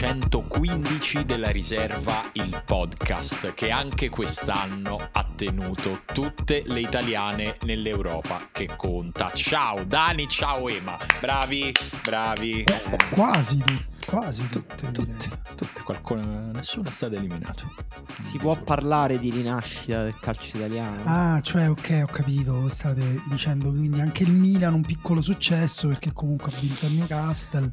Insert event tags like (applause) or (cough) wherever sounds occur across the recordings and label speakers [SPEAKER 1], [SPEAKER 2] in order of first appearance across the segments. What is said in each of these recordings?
[SPEAKER 1] L'episodio 315 della riserva, il podcast che anche quest'anno ha tenuto tutte le italiane nell'Europa che conta. Ciao Dani, ciao Ema, bravi, bravi.
[SPEAKER 2] Quasi tutti, quasi tutte.
[SPEAKER 1] Tutte, tutte, qualcuno, nessuno è stato eliminato.
[SPEAKER 3] Si può parlare di rinascita del calcio italiano?
[SPEAKER 2] Ah, cioè, ok, ho capito. State dicendo quindi anche il Milan un piccolo successo perché comunque ha vinto il Newcastle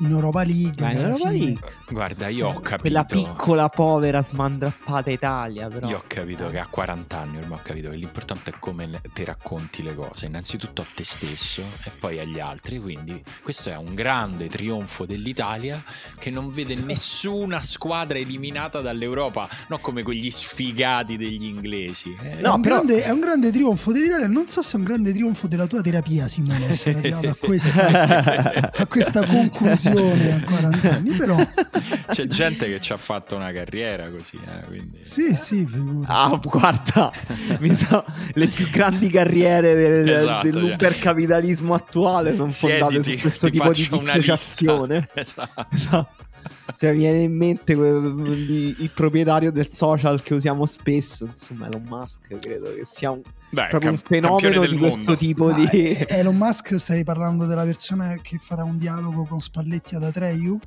[SPEAKER 2] in Europa League.
[SPEAKER 3] Ma in Europa
[SPEAKER 2] fine...
[SPEAKER 3] League.
[SPEAKER 1] Guarda, io ho capito.
[SPEAKER 3] Quella piccola, povera, smandrappata Italia, però.
[SPEAKER 1] Io ho capito che a 40 anni ormai ho capito che l'importante è come ti racconti le cose, innanzitutto a te stesso e poi agli altri. Quindi questo è un grande trionfo dell'Italia che non vede nessuna squadra eliminata dall'Europa, non come quegli sfigati degli inglesi. Eh,
[SPEAKER 2] no, è, un però... grande, è un grande trionfo dell'Italia. Non so se è un grande trionfo della tua terapia, Simone, essere arrivato a questa, a questa conclusione a 40 anni, però... (laughs)
[SPEAKER 1] C'è gente che ci ha fatto una carriera così, eh, quindi...
[SPEAKER 2] Sì, sì, figurati.
[SPEAKER 3] Ah, guarda, so, le più grandi carriere del,
[SPEAKER 1] esatto,
[SPEAKER 3] dell'ubercapitalismo attuale sono fondate
[SPEAKER 1] Siediti,
[SPEAKER 3] su questo tipo di dissociazione.
[SPEAKER 1] Esatto. (laughs)
[SPEAKER 3] esatto. Cioè, mi viene in mente il, il, proprietario del social che usiamo spesso, insomma, Elon Musk, credo che sia un,
[SPEAKER 1] Beh,
[SPEAKER 3] proprio un fenomeno di
[SPEAKER 1] mondo.
[SPEAKER 3] questo tipo
[SPEAKER 2] Ma
[SPEAKER 3] di...
[SPEAKER 2] Elon Musk, stai parlando della persona che farà un dialogo con Spalletti ad Atreyu?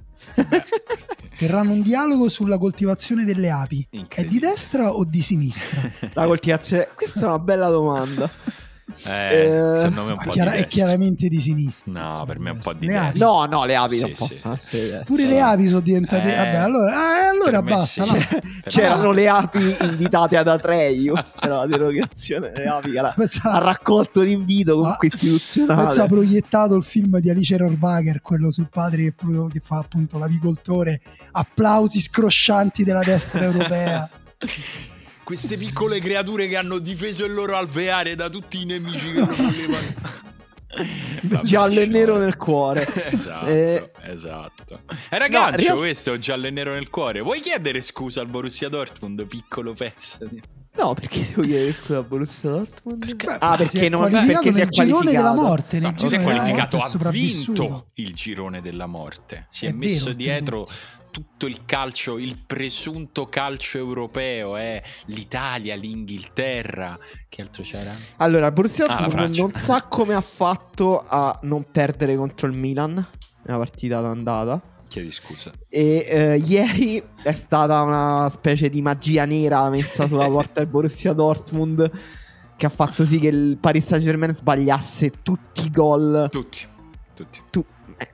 [SPEAKER 2] Terranno un dialogo sulla coltivazione delle api. È di destra o di sinistra?
[SPEAKER 3] La coltivazione... Questa è una bella domanda. (laughs)
[SPEAKER 1] Eh, secondo me è un po'
[SPEAKER 2] chiara-
[SPEAKER 1] di
[SPEAKER 2] è chiaramente di sinistra.
[SPEAKER 1] No, per me è un po' di
[SPEAKER 2] Le
[SPEAKER 1] destra.
[SPEAKER 3] No, no, le api
[SPEAKER 1] Sì,
[SPEAKER 3] non
[SPEAKER 1] sì.
[SPEAKER 3] possono essere destra.
[SPEAKER 2] Pure le api sono diventate.
[SPEAKER 1] Eh,
[SPEAKER 2] Vabbè, allora, ah, allora basta.
[SPEAKER 1] sì.
[SPEAKER 2] no. (laughs) (laughs)
[SPEAKER 3] C'erano le api (laughs) invitate ad Atreio. C'era la derogazione delle api che ha
[SPEAKER 2] Pensa-
[SPEAKER 3] ha raccolto l'invito comunque
[SPEAKER 2] Ah,
[SPEAKER 3] istituzionale.
[SPEAKER 2] Pensa ha proiettato il film di Alice Rohrwacher, quello sul padre che, proprio- che fa appunto l'avicoltore. Applausi scroscianti della destra europea.
[SPEAKER 1] Queste piccole creature che hanno difeso il loro alveare da tutti i nemici che lo volevano. Vabbè, (laughs)
[SPEAKER 3] Giallo e nero nel cuore. (laughs)
[SPEAKER 1] Esatto,
[SPEAKER 3] Eh,
[SPEAKER 1] esatto. Era gancio
[SPEAKER 3] in real-
[SPEAKER 1] questo, giallo e nero nel cuore. Vuoi chiedere scusa al Borussia Dortmund, piccolo pezzo? di-
[SPEAKER 3] No, perché devo chiedere scusa a Borussia Dortmund?
[SPEAKER 1] Perché-
[SPEAKER 3] ah,
[SPEAKER 2] è
[SPEAKER 3] perché non perché si è
[SPEAKER 2] girone della morte. Nel
[SPEAKER 1] No, si è qualificato, ha vinto il girone della morte. Si è,
[SPEAKER 2] È
[SPEAKER 1] messo
[SPEAKER 2] vero,
[SPEAKER 1] dietro tutto il calcio, il presunto calcio europeo, eh, l'Italia, l'Inghilterra. Che altro c'era?
[SPEAKER 3] Allora, il Borussia
[SPEAKER 1] Ah,
[SPEAKER 3] non sa come ha fatto a non perdere contro il Milan nella partita d'andata.
[SPEAKER 1] Chiedi scusa.
[SPEAKER 3] E eh, ieri è stata una specie di magia nera messa sulla (laughs) porta del Borussia Dortmund che ha fatto sì che il Paris Saint Germain sbagliasse tutti i gol.
[SPEAKER 1] Tutti, tutti.
[SPEAKER 3] Tu- eh,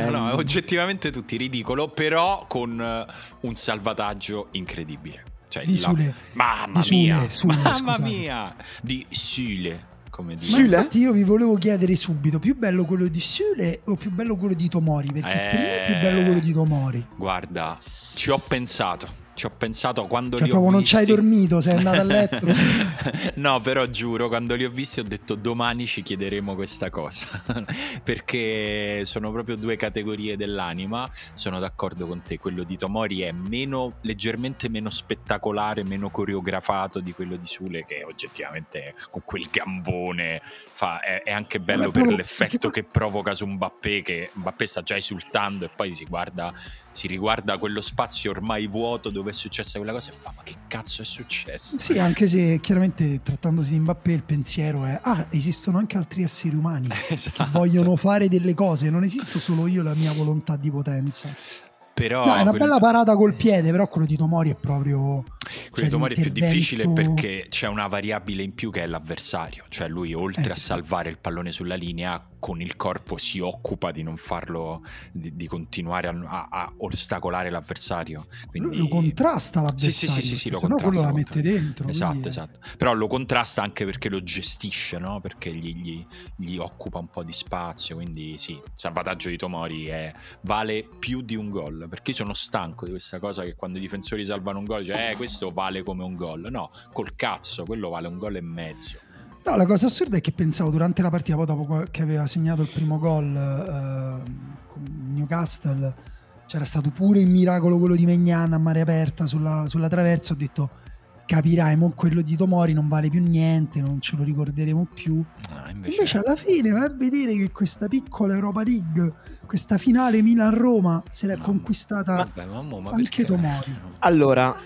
[SPEAKER 3] cioè,
[SPEAKER 1] No, no, oggettivamente tutti ridicolo, però con eh, un salvataggio incredibile. Cioè,
[SPEAKER 2] Di
[SPEAKER 1] la-
[SPEAKER 2] Sule.
[SPEAKER 1] Mamma
[SPEAKER 2] Di Sule,
[SPEAKER 1] mia,
[SPEAKER 2] Sule,
[SPEAKER 1] mamma
[SPEAKER 2] scusate.
[SPEAKER 1] mia, di Sule, come
[SPEAKER 2] Ma
[SPEAKER 1] dice.
[SPEAKER 3] Sule?
[SPEAKER 2] infatti io vi volevo chiedere subito, più bello quello di Sule o più bello quello di Tomori? Perché per me è più
[SPEAKER 1] Eh.
[SPEAKER 2] bello quello di Tomori.
[SPEAKER 1] Guarda, ci ho pensato. Ci ho pensato quando
[SPEAKER 2] Cioè
[SPEAKER 1] li ho
[SPEAKER 2] proprio non ci hai dormito, sei andato a letto. (laughs)
[SPEAKER 1] no, però giuro, quando li ho visti ho detto domani ci chiederemo questa cosa. (laughs) Perché sono proprio due categorie dell'anima. Sono d'accordo con te. Quello di Tomori è meno, leggermente meno spettacolare, meno coreografato di quello di Sule, che oggettivamente con quel gambone fa, è, è anche bello
[SPEAKER 2] Vabbè,
[SPEAKER 1] per l'effetto
[SPEAKER 2] perché
[SPEAKER 1] che provoca su Mbappé, che Mbappé sta già esultando e poi si guarda si riguarda quello spazio ormai vuoto dove è successa quella cosa e fa ma che cazzo è successo?
[SPEAKER 2] Sì, anche se chiaramente trattandosi di Mbappé il pensiero è ah, esistono anche altri esseri umani (laughs) che
[SPEAKER 1] Esatto.
[SPEAKER 2] vogliono fare delle cose, non esisto solo io e la mia volontà di potenza.
[SPEAKER 1] Però
[SPEAKER 2] No, è una
[SPEAKER 1] quel-
[SPEAKER 2] bella parata col piede, però quello di Tomori è proprio
[SPEAKER 1] Quello cioè, Tomori è più difficile perché c'è una variabile in più che è l'avversario, cioè lui oltre eh. a salvare il pallone sulla linea con il corpo si occupa di non farlo, di, di continuare a, a, ostacolare l'avversario. Quindi...
[SPEAKER 2] Lo contrasta l'avversario, sì, sì, sì, sì, lo contrasta, quello la mette dentro.
[SPEAKER 1] Esatto, esatto. Però lo contrasta anche perché lo gestisce, no? perché gli, gli, gli, occupa un po' di spazio, quindi sì, il salvataggio di Tomori è, vale più di un gol, perché sono stanco di questa cosa che quando i difensori salvano un gol, dice eh questo vale come un gol, no, col cazzo, quello vale un gol e mezzo.
[SPEAKER 2] No, la cosa assurda è che pensavo durante la partita, poi dopo che aveva segnato il primo gol eh, con Newcastle, c'era stato pure il miracolo quello di Megnan a mare aperta sulla, sulla traversa. Ho detto, capirai, mo quello di Tomori non vale più niente, non ce lo ricorderemo più. Ah, invece... invece... alla fine vai a vedere che questa piccola Europa League, questa finale Milan-Roma, se l'è no, conquistata vabbè, mamma, ma anche perché? Tomori.
[SPEAKER 3] Allora,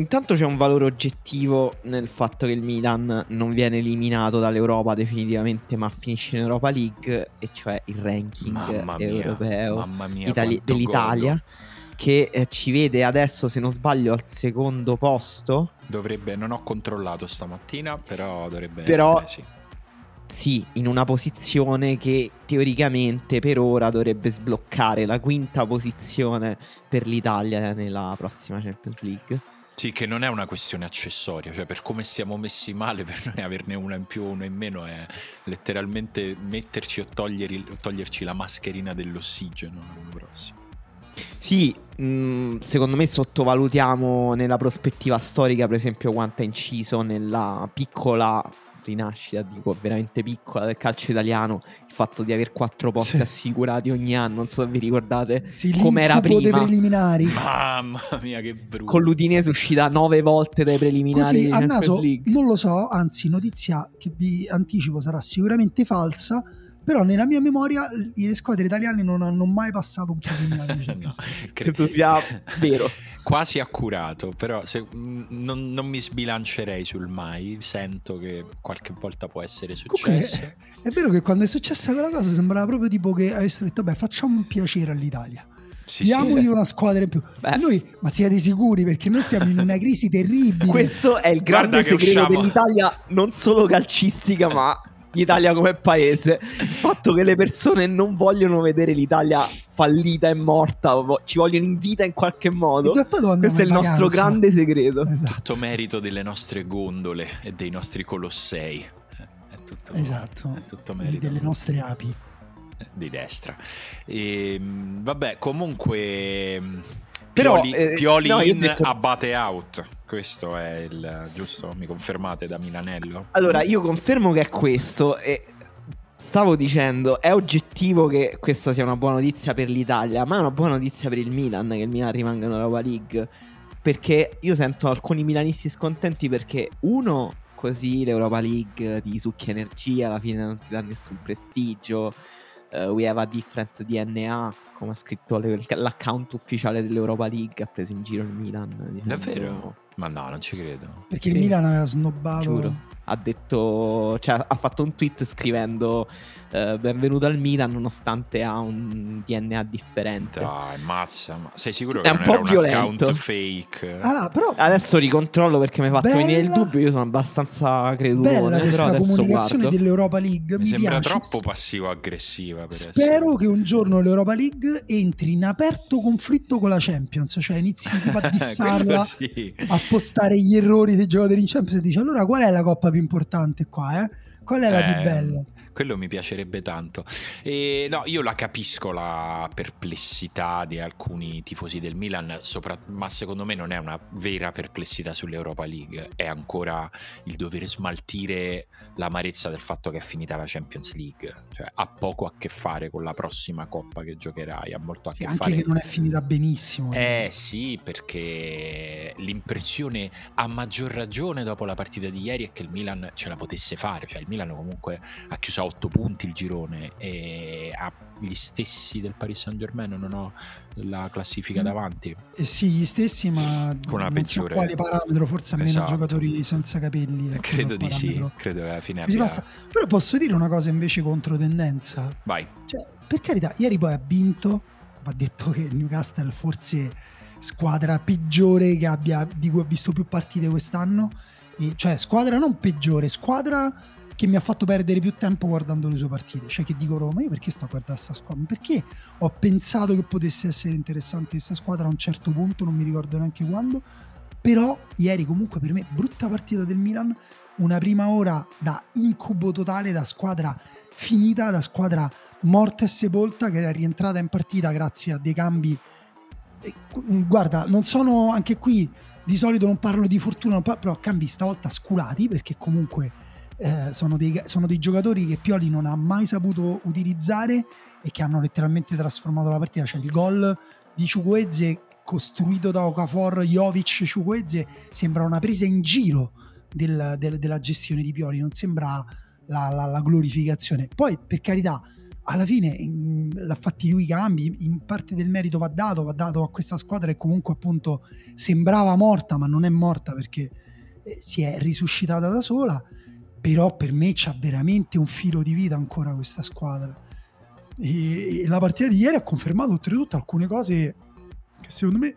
[SPEAKER 3] Intanto c'è un valore oggettivo nel fatto che il Milan non viene eliminato dall'Europa definitivamente, ma finisce in Europa League, e cioè il ranking mia, europeo mia, Itali- dell'Italia. Godo. Che eh, ci vede adesso, se non sbaglio, al secondo posto.
[SPEAKER 1] Dovrebbe, non ho controllato stamattina, però dovrebbe
[SPEAKER 3] però,
[SPEAKER 1] essere sì.
[SPEAKER 3] Sì, in una posizione che teoricamente per ora dovrebbe sbloccare la quinta posizione per l'Italia nella prossima Champions League.
[SPEAKER 1] Sì, che non è una questione accessoria, cioè per come siamo messi male, (laughs) per noi averne una in più o una in meno è letteralmente metterci o, toglieri, o toglierci la mascherina dell'ossigeno l'anno prossimo.
[SPEAKER 3] Sì, mh, mm, secondo me sottovalutiamo nella prospettiva storica, per esempio, quanto è inciso nella piccola rinascita, dico veramente piccola del calcio italiano, il fatto di avere quattro posti sì. assicurati ogni anno, non so se vi ricordate sì, com'era prima. dei
[SPEAKER 2] preliminari.
[SPEAKER 1] Mamma mia che brutto.
[SPEAKER 3] Con l'Udinese uscita nove volte dai preliminari.
[SPEAKER 2] Così, a naso, non lo so, anzi notizia che vi anticipo sarà sicuramente falsa, però nella mia memoria le squadre italiane non hanno mai passato un preliminare (laughs) no,
[SPEAKER 3] credo sia vero (laughs)
[SPEAKER 1] quasi accurato però se, non, non, mi sbilancerei sul mai sento che qualche volta può essere successo
[SPEAKER 2] Comunque, è, è vero che quando è successa quella cosa sembrava proprio tipo che avessero detto beh facciamo un piacere all'Italia sì, Diamogli sì. una squadra in più. Noi, ma siete sicuri? Perché noi stiamo in una crisi terribile.
[SPEAKER 3] Questo è il grande segreto usciamo... dell'Italia, non solo calcistica, ma l'Italia come paese, il fatto che le persone non vogliono vedere l'Italia fallita e morta, ci vogliono in vita in qualche modo. Questo è il nostro grande segreto.
[SPEAKER 1] Esatto. Tutto merito delle nostre gondole e dei nostri colossei. È tutto,
[SPEAKER 2] esatto.
[SPEAKER 1] È tutto merito.
[SPEAKER 2] E delle nostre api.
[SPEAKER 1] Di destra. E, ehm, vabbè, comunque però, Pioli, eh, Pioli no, in detto... abate out. Questo è il giusto? Mi confermate da Milanello?
[SPEAKER 3] Allora, io confermo che è questo. E stavo dicendo, è oggettivo che questa sia una buona notizia per l'Italia, ma è una buona notizia per il Milan che il Milan rimanga in Europa League. Perché io sento alcuni milanisti scontenti perché uno così l'Europa League ti succhia energia, alla fine non ti dà nessun prestigio uh, we have a different DNA, come ha scritto l'account ufficiale dell'Europa League, ha preso in giro il Milan.
[SPEAKER 1] Dicendo... Davvero? Ma no, non ci credo.
[SPEAKER 2] Perché sì. il Milan aveva snobbato.
[SPEAKER 3] Giuro ha detto, cioè ha fatto un tweet scrivendo eh, benvenuto al Milan nonostante ha un DNA differente.
[SPEAKER 1] Dai, mazza, ma sei sicuro che è un po' violento. account fake?
[SPEAKER 3] Allora, però, adesso ricontrollo perché mi hai fatto bella, venire il dubbio, io sono abbastanza credulone, bella questa
[SPEAKER 2] comunicazione
[SPEAKER 3] guardo.
[SPEAKER 2] dell'Europa League, mi,
[SPEAKER 1] mi sembra
[SPEAKER 2] piace.
[SPEAKER 1] troppo passivo-aggressiva
[SPEAKER 2] Spero
[SPEAKER 1] essere.
[SPEAKER 2] che un giorno l'Europa League entri in aperto conflitto con la Champions, cioè inizi a (laughs) dissarla, sì. a postare gli errori dei giocatori in Champions e dici allora qual è la coppa più importante qua, eh? Qual è la più eh, bella?
[SPEAKER 1] Quello mi piacerebbe tanto. E, no, io la capisco la perplessità di alcuni tifosi del Milan, sopra, ma secondo me non è una vera perplessità sull'Europa League, è ancora il dover smaltire l'amarezza del fatto che è finita la Champions League. Cioè, ha poco a che fare con la prossima coppa che giocherai, ha molto a sì, che
[SPEAKER 2] anche
[SPEAKER 1] fare.
[SPEAKER 2] Anche che non è finita benissimo.
[SPEAKER 1] Eh sì, perché l'impressione a maggior ragione dopo la partita di ieri è che il Milan ce la potesse fare, cioè il Milan comunque ha chiuso a 8 punti il girone e ha gli stessi del Paris Saint Germain, non ho la classifica mm. davanti.
[SPEAKER 2] Eh sì, gli stessi, ma
[SPEAKER 1] con una peggiore.
[SPEAKER 2] So quale parametro, forse esatto. giocatori senza capelli.
[SPEAKER 1] Credo di sì, credo che alla fine abbia...
[SPEAKER 2] passa. Però posso dire una cosa invece contro tendenza.
[SPEAKER 1] Vai.
[SPEAKER 2] Cioè, per carità, ieri poi ha vinto, va detto che il Newcastle forse squadra peggiore che abbia, di cui ho visto più partite quest'anno. E, cioè, squadra non peggiore, squadra che mi ha fatto perdere più tempo guardando le sue partite. Cioè, che dico proprio, ma io perché sto a guardare questa squadra? Perché ho pensato che potesse essere interessante questa squadra a un certo punto, non mi ricordo neanche quando. Però ieri comunque per me brutta partita del Milan, una prima ora da incubo totale, da squadra finita, da squadra morta e sepolta che è rientrata in partita grazie a dei cambi. Guarda, non sono anche qui, di solito non parlo di fortuna, però cambi stavolta sculati perché comunque eh, sono, dei, sono, dei, giocatori che Pioli non ha mai saputo utilizzare e che hanno letteralmente trasformato la partita. Cioè il gol di Ciuquezze costruito da Okafor, Jovic, Ciuquezze sembra una presa in giro del, del, della gestione di Pioli, non sembra la, la, la glorificazione. Poi per carità alla fine in, l'ha fatti lui i cambi, in parte del merito va dato, va dato a questa squadra che comunque appunto sembrava morta ma non è morta perché eh, si è risuscitata da sola, però per me c'ha veramente un filo di vita ancora questa squadra. E, e la partita di ieri ha confermato oltretutto alcune cose che secondo me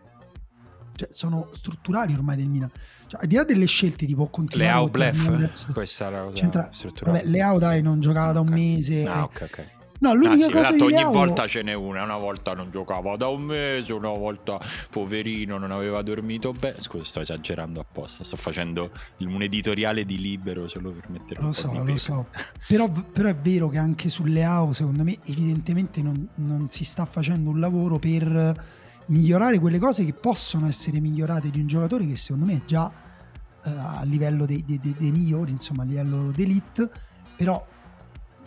[SPEAKER 2] cioè, sono strutturali ormai del Milan. Cioè, al di là delle scelte, tipo continuare
[SPEAKER 1] Leao Blef, questa è la cosa
[SPEAKER 2] centra- strutturale. Vabbè, Leao dai non giocava da un okay. mese.
[SPEAKER 1] Ah, ok, ok.
[SPEAKER 2] No, l'unica ah, sì, cosa
[SPEAKER 1] esatto, ogni
[SPEAKER 2] Leao...
[SPEAKER 1] volta ce n'è una. Una volta non giocava da un mese, una volta poverino non aveva dormito bene. Scusa, sto esagerando apposta. Sto facendo un editoriale di libero solo per mettere
[SPEAKER 2] Lo so, lo so. Però, però, è vero che anche su Leao, secondo me, evidentemente non, non si sta facendo un lavoro per migliorare quelle cose che possono essere migliorate di un giocatore che secondo me è già uh, a livello dei, dei, dei, dei migliori, insomma a livello d'elite, però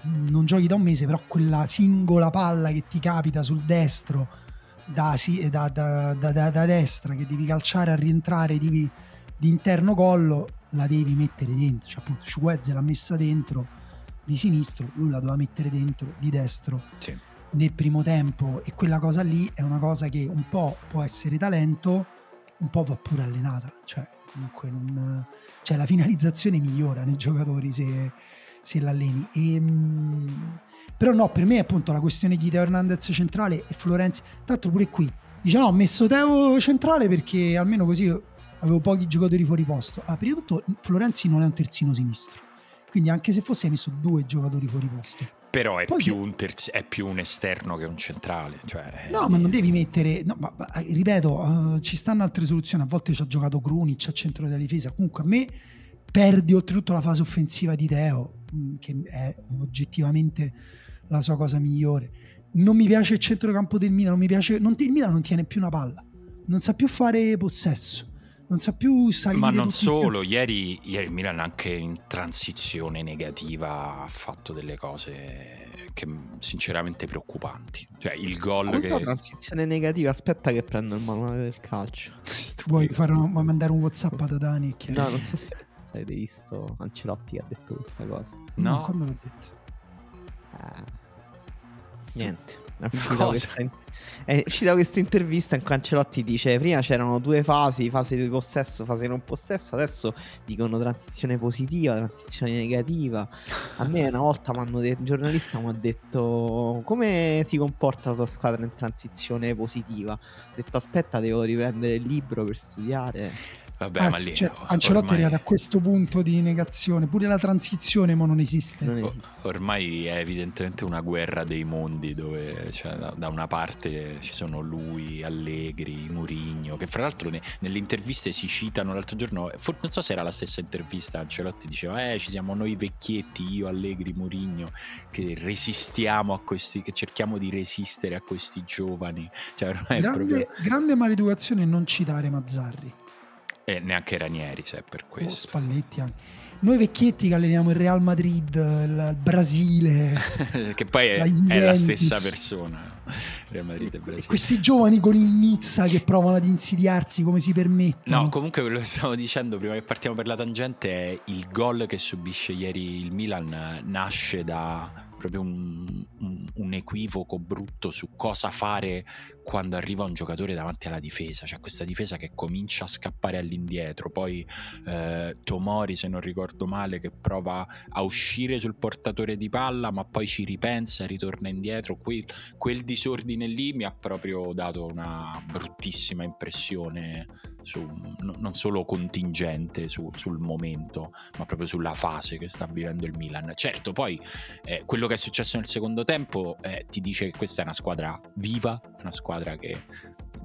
[SPEAKER 2] non giochi da un mese, però quella singola palla che ti capita sul destro da, da, da, da destra che devi calciare a rientrare di, di, interno collo, la devi mettere dentro. Cioè, appunto, Chukwueze l'ha messa dentro di sinistro, lui la doveva mettere dentro di destro sì. nel primo tempo. E quella cosa lì è una cosa che un po' può essere talento, un po' va pure allenata. Cioè, comunque non, cioè la finalizzazione migliora nei giocatori se se l'alleni. E, ehm, però no, per me appunto la questione di Teo Hernandez centrale e Florenzi. Tanto pure qui dice no, ho messo Teo centrale perché almeno così avevo pochi giocatori fuori posto. Ah, prima di tutto Florenzi non è un terzino sinistro, quindi anche se fosse hai messo due giocatori fuori posto.
[SPEAKER 1] Però è più, un terzi, è più, un esterno che un centrale. Cioè,
[SPEAKER 2] no, ma non devi mettere. No, ma, ma, ripeto, uh, ci stanno altre soluzioni. A volte ci ha giocato Krunic a centro della difesa. Comunque a me perdi oltretutto la fase offensiva di Teo, che è oggettivamente la sua cosa migliore. Non mi piace il centrocampo del Milan, non mi piace, non, il Milan non tiene più una palla, non sa più fare possesso, non sa più salire.
[SPEAKER 1] Ma non solo, ieri, ieri il Milan anche in transizione negativa ha fatto delle cose che sinceramente preoccupanti. Cioè il gol che...
[SPEAKER 3] transizione negativa, aspetta che prendo il manuale del calcio. (laughs)
[SPEAKER 2] Vuoi, fare vuoi mandare un Whatsapp ad Dani?
[SPEAKER 3] No, non so se avete visto Ancelotti che ha detto questa cosa.
[SPEAKER 2] No, no quando l'ha detto?
[SPEAKER 3] Ah, niente. È uscita, questa, è uscita, questa, intervista in cui Ancelotti dice prima c'erano due fasi, fase di possesso, fase non possesso, adesso dicono transizione positiva, transizione negativa. A me una volta un giornalista mi ha detto come si comporta la tua squadra in transizione positiva. Ho detto aspetta devo riprendere il libro per studiare.
[SPEAKER 1] Vabbè,
[SPEAKER 2] Anzi,
[SPEAKER 1] ma lì,
[SPEAKER 2] cioè, Ancelotti ormai... è arrivato a questo punto di negazione, pure la transizione ma non esiste.
[SPEAKER 1] non esiste. ormai è evidentemente una guerra dei mondi dove cioè, da, da, una parte ci sono lui, Allegri, Murigno, che fra l'altro ne, nelle interviste si citano l'altro giorno, for, non so se era la stessa intervista, Ancelotti diceva eh ci siamo noi vecchietti, io, Allegri, Murigno, che resistiamo a questi, che cerchiamo di resistere a questi giovani. Cioè,
[SPEAKER 2] grande,
[SPEAKER 1] proprio...
[SPEAKER 2] grande maleducazione non citare Mazzarri.
[SPEAKER 1] E neanche Ranieri, se è per oh, questo.
[SPEAKER 2] Oh, Spalletti anche. Noi vecchietti che alleniamo il Real Madrid, il Brasile. (laughs)
[SPEAKER 1] che poi è, la è, la stessa persona. Real Madrid e Brasile.
[SPEAKER 2] Questi giovani con il Nizza che provano ad insidiarsi come si permettono.
[SPEAKER 1] No, comunque quello che stavo dicendo prima che partiamo per la tangente è il gol che subisce ieri il Milan nasce da proprio un, un, un equivoco brutto su cosa fare quando arriva un giocatore davanti alla difesa, cioè questa difesa che comincia a scappare all'indietro, poi eh, Tomori, se non ricordo male, che prova a uscire sul portatore di palla, ma poi ci ripensa ritorna indietro. Quel, quel disordine lì mi ha proprio dato una bruttissima impressione su, non solo contingente su, sul momento, ma proprio sulla fase che sta vivendo il Milan. Certo, poi eh, quello che è successo nel secondo tempo eh, ti dice che questa è una squadra viva, una squadra che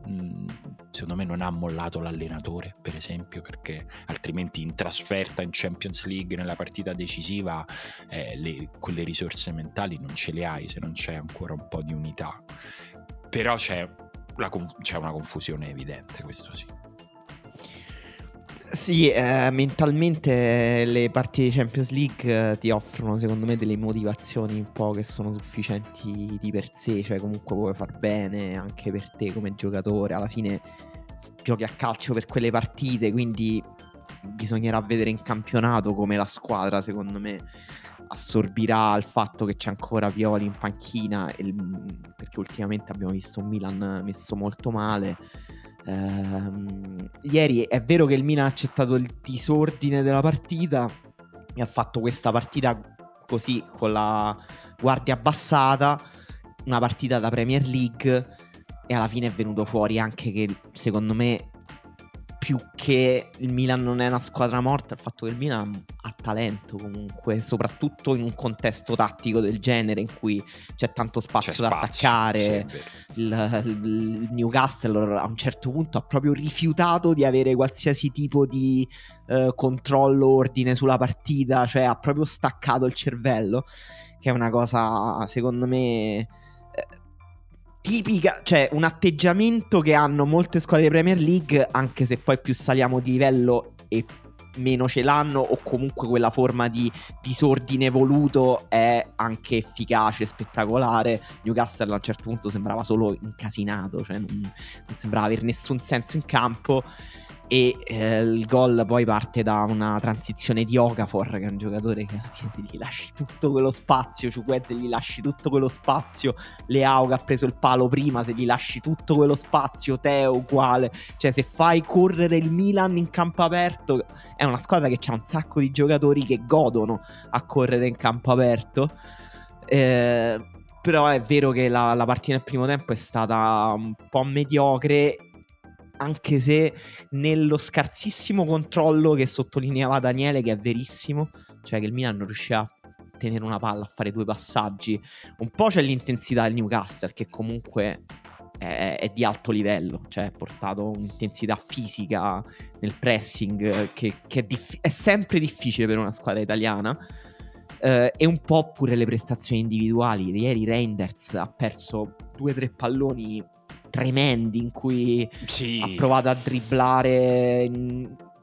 [SPEAKER 1] mm, secondo me non ha mollato l'allenatore, per esempio, perché altrimenti in trasferta in Champions League, nella partita decisiva, eh, le, quelle risorse mentali non ce le hai se non c'è ancora un po' di unità. Però c'è, la, c'è una confusione evidente, questo sì.
[SPEAKER 3] Sì, eh, mentalmente le partite di Champions League eh, ti offrono secondo me delle motivazioni un po' che sono sufficienti di per sé, cioè comunque puoi far bene anche per te come giocatore, alla fine giochi a calcio per quelle partite, quindi bisognerà vedere in campionato come la squadra secondo me assorbirà il fatto che c'è ancora Violi in panchina, il, perché ultimamente abbiamo visto un Milan messo molto male Ehm, ieri è vero che il Milan ha accettato il disordine della partita e ha fatto questa partita così con la guardia abbassata, una partita da Premier League e alla fine è venuto fuori anche che secondo me più che il Milan non è una squadra morta, il fatto che il Milan ha talento comunque, soprattutto in un contesto tattico del genere in cui c'è tanto spazio c'è da spazio, attaccare. Il, il, Newcastle a un certo punto ha proprio rifiutato di avere qualsiasi tipo di uh, controllo, ordine sulla partita, cioè ha proprio staccato il cervello, che è una cosa secondo me tipica, cioè un atteggiamento che hanno molte squadre di Premier League, anche se poi più saliamo di livello e meno ce l'hanno o comunque quella forma di disordine voluto è anche efficace, spettacolare. Newcastle a un certo punto sembrava solo incasinato, cioè non, non sembrava avere nessun senso in campo e eh, il gol poi parte da una transizione di Okafor che è un giocatore che alla fine se gli lasci tutto quello spazio Ciuquez gli lasci tutto quello spazio Leao che ha preso il palo prima se gli lasci tutto quello spazio Teo uguale. Cioè se fai correre il Milan in campo aperto è una squadra che ha un sacco di giocatori che godono a correre in campo aperto. Eh, però è vero che la, la partita nel primo tempo è stata un po' mediocre anche se nello scarsissimo controllo che sottolineava Daniele, che è verissimo, cioè che il Milan non riusciva a tenere una palla, a fare due passaggi, un po' c'è l'intensità del Newcastle che comunque è, è di alto livello, cioè ha portato un'intensità fisica nel pressing che, che è, diff- è, sempre difficile per una squadra italiana. Uh, e un po' pure le prestazioni individuali. Ieri Reinders ha perso due o tre palloni tremendi in cui sì. ha provato a dribblare,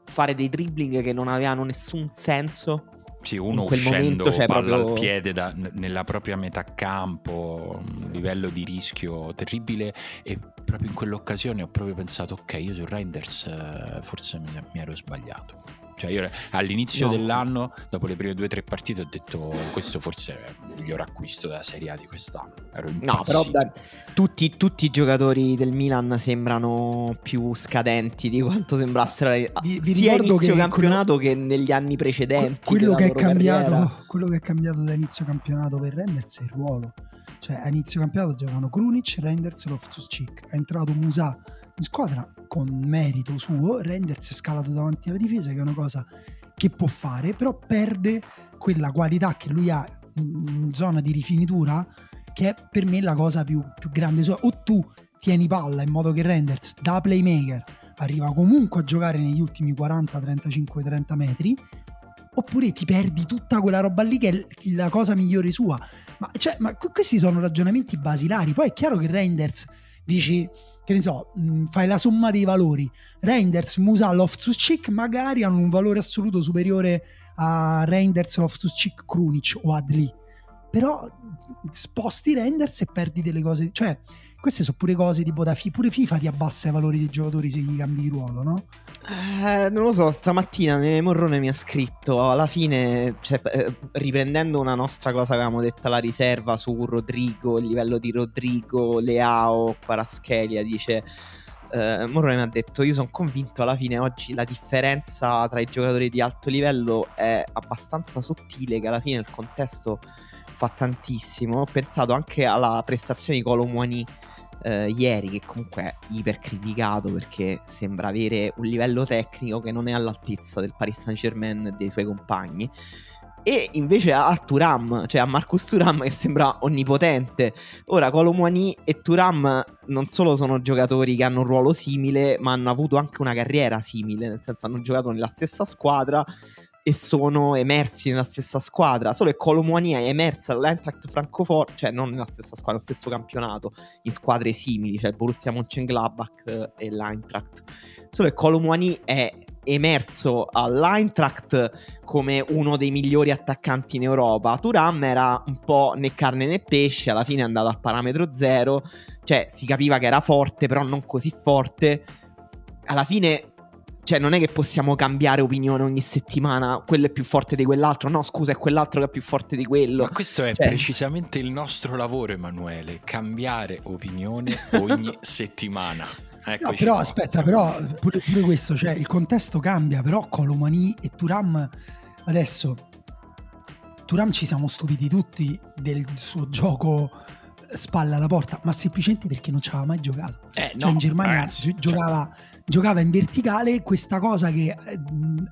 [SPEAKER 3] fare dei dribbling che non avevano nessun senso.
[SPEAKER 1] Sì, uno uscendo momento, cioè, palla proprio... al piede da, nella propria metà campo, un livello di rischio terribile e proprio in quell'occasione ho proprio pensato ok, io su Reinders eh, forse mi, mi ero sbagliato. Cioè io all'inizio no. dell'anno, dopo le prime due o tre partite, ho detto questo forse è il miglior acquisto della Serie A di quest'anno.
[SPEAKER 3] no, però da, tutti, tutti, i giocatori del Milan sembrano più scadenti di quanto sembrassero vi, vi sia inizio che campionato quello, che negli anni precedenti.
[SPEAKER 2] Quello che, è cambiato, quello che è cambiato da inizio campionato per Renders è il ruolo. Cioè a inizio campionato giocano Krunic, Renders e Loftus-Cheek. È entrato Musa squadra con merito suo, rendersi scalato davanti alla difesa, che è una cosa che può fare, però perde quella qualità che lui ha in zona di rifinitura, che è per me la cosa più, più grande sua. O tu tieni palla in modo che Renders da playmaker arriva comunque a giocare negli ultimi 40, 35, 30 metri, oppure ti perdi tutta quella roba lì che è la cosa migliore sua. Ma, cioè, ma questi sono ragionamenti basilari. Poi è chiaro che Renders dici che ne so, mh, fai la somma dei valori. Reinders, Musa, Loftus-Cheek magari hanno un valore assoluto superiore a Reinders, Loftus-Cheek, Krunic o Adli. però sposti Renders e perdi delle cose, cioè queste sono pure cose tipo da fi- pure FIFA ti abbassa i valori dei giocatori se gli cambi di ruolo, no?
[SPEAKER 3] Eh, non lo so, stamattina Morrone mi ha scritto alla fine, cioè, eh, riprendendo una nostra cosa che avevamo detto alla riserva su Rodrigo, il livello di Rodrigo, Leao, Paraschelia, dice... Uh, Morrone mi ha detto: Io sono convinto alla fine oggi la differenza tra i giocatori di alto livello è abbastanza sottile. Che alla fine il contesto fa tantissimo. Ho pensato anche alla prestazione di Colomwani eh, ieri che comunque è ipercriticato perché sembra avere un livello tecnico che non è all'altezza del Paris Saint Germain e dei suoi compagni. E invece a Turam, cioè a Marcus Turam che sembra onnipotente. Ora Colomwani e Turam non solo sono giocatori che hanno un ruolo simile, ma hanno avuto anche una carriera simile, nel senso hanno giocato nella stessa squadra e sono emersi nella stessa squadra. Solo che Colomwani è emersa all'Eintracht Francoforte, cioè non nella stessa squadra, nello stesso campionato, in squadre simili, cioè il Borussia Mönchengladbach e l'Eintracht. Solo che Colomwani è emerso all'Eintracht come uno dei migliori attaccanti in Europa. Turam era un po' né carne né pesce, alla fine è andato a parametro zero, cioè si capiva che era forte, però non così forte. Alla fine cioè, non è che possiamo cambiare opinione ogni settimana. Quello è più forte di quell'altro. No, scusa, è quell'altro che è più forte di quello.
[SPEAKER 1] Ma questo è
[SPEAKER 3] Cioè-
[SPEAKER 1] precisamente il nostro lavoro, Emanuele. Cambiare opinione ogni (laughs) settimana.
[SPEAKER 2] No,
[SPEAKER 1] Eccoci
[SPEAKER 2] però
[SPEAKER 1] qua.
[SPEAKER 2] aspetta, però pure, pure questo, cioè il contesto cambia, però Colomani e Turam adesso Turam ci siamo stupiti tutti del suo gioco spalla alla porta, ma semplicemente perché non ci aveva mai giocato.
[SPEAKER 1] Eh,
[SPEAKER 2] Cioè
[SPEAKER 1] no,
[SPEAKER 2] in Germania
[SPEAKER 1] ragazzi,
[SPEAKER 2] gi- giocava, giocava in verticale, questa cosa che eh,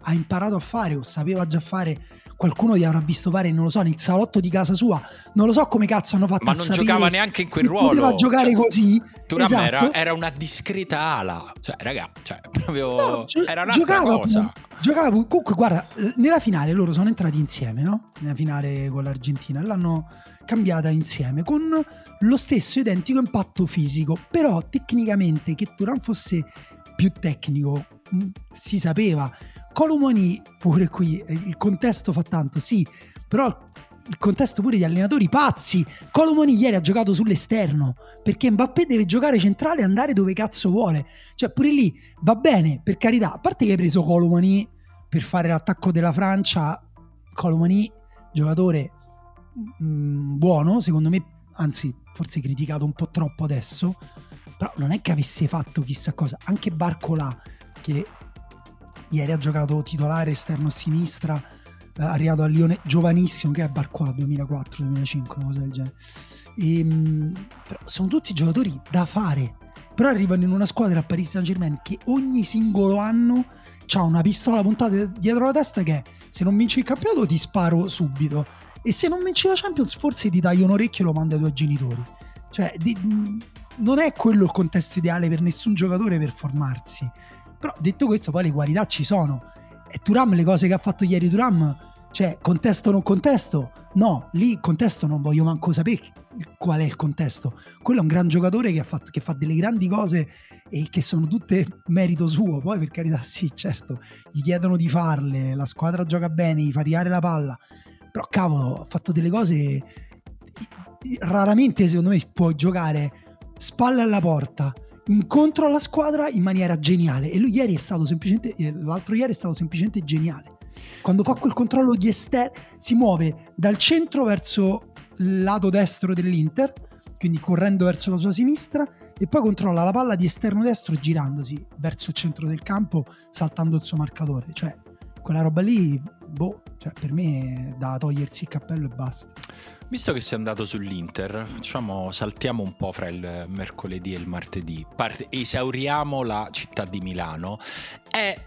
[SPEAKER 2] ha imparato a fare o sapeva già fare, qualcuno gli avrà visto fare, non lo so, nel salotto di casa sua, non lo so come cazzo hanno fatto
[SPEAKER 1] Ma non giocava neanche in quel ruolo.
[SPEAKER 2] Poteva giocare
[SPEAKER 1] Cioè,
[SPEAKER 2] così. Esatto.
[SPEAKER 1] era, era una discreta ala. Cioè, raga, cioè, proprio
[SPEAKER 2] No, gio-
[SPEAKER 1] era un'altra
[SPEAKER 2] giocava,
[SPEAKER 1] cosa.
[SPEAKER 2] giocava comunque guarda nella finale loro sono entrati insieme no? nella finale con l'Argentina l'hanno cambiata insieme con lo stesso identico impatto fisico però tecnicamente che Turan fosse più tecnico mh, si sapeva. Colomoni pure qui eh, il contesto fa tanto sì però il contesto pure di allenatori pazzi. Colomoni ieri ha giocato sull'esterno perché Mbappé deve giocare centrale e andare dove cazzo vuole. Cioè pure lì va bene per carità a parte che hai preso Colomani per fare l'attacco della Francia Colomani giocatore mm, buono secondo me anzi forse criticato un po' troppo adesso però non è che avesse fatto chissà cosa. Anche Barcola che ieri ha giocato titolare esterno a sinistra eh, arrivato a Lione giovanissimo che è Barcola 2004-2005 una cosa del genere. Ehm, però sono tutti giocatori da fare. Però arrivano in una squadra a Paris Saint Germain che ogni singolo anno ha una pistola puntata dietro la testa che se non vinci il campionato ti sparo subito e se non vinci la Champions forse ti taglio un orecchio e lo manda ai tuoi genitori. Cioè di- non è quello il contesto ideale per nessun giocatore per formarsi. Però detto questo poi le qualità ci sono. E Turam le cose che ha fatto ieri Turam cioè contesto o non contesto? No lì contesto non voglio manco sapere qual è il contesto. Quello è un gran giocatore che, fatto, che fa delle grandi cose e che sono tutte merito suo. Poi per carità sì certo gli chiedono di farle la squadra gioca bene gli fa arrivare la palla. Però cavolo ha fatto delle cose raramente secondo me puoi giocare spalle alla porta incontro alla squadra in maniera geniale. E lui ieri è stato semplicemente eh, l'altro ieri è stato semplicemente geniale. Quando fa quel controllo di esterno si muove dal centro verso il lato destro dell'Inter quindi correndo verso la sua sinistra e poi controlla la palla di esterno destro girandosi verso il centro del campo saltando il suo marcatore. Cioè quella roba lì boh cioè per me è da togliersi il cappello e basta
[SPEAKER 1] Visto che sei andato sull'Inter, facciamo, saltiamo un po' fra il mercoledì e il martedì. Parte- esauriamo la città di Milano. È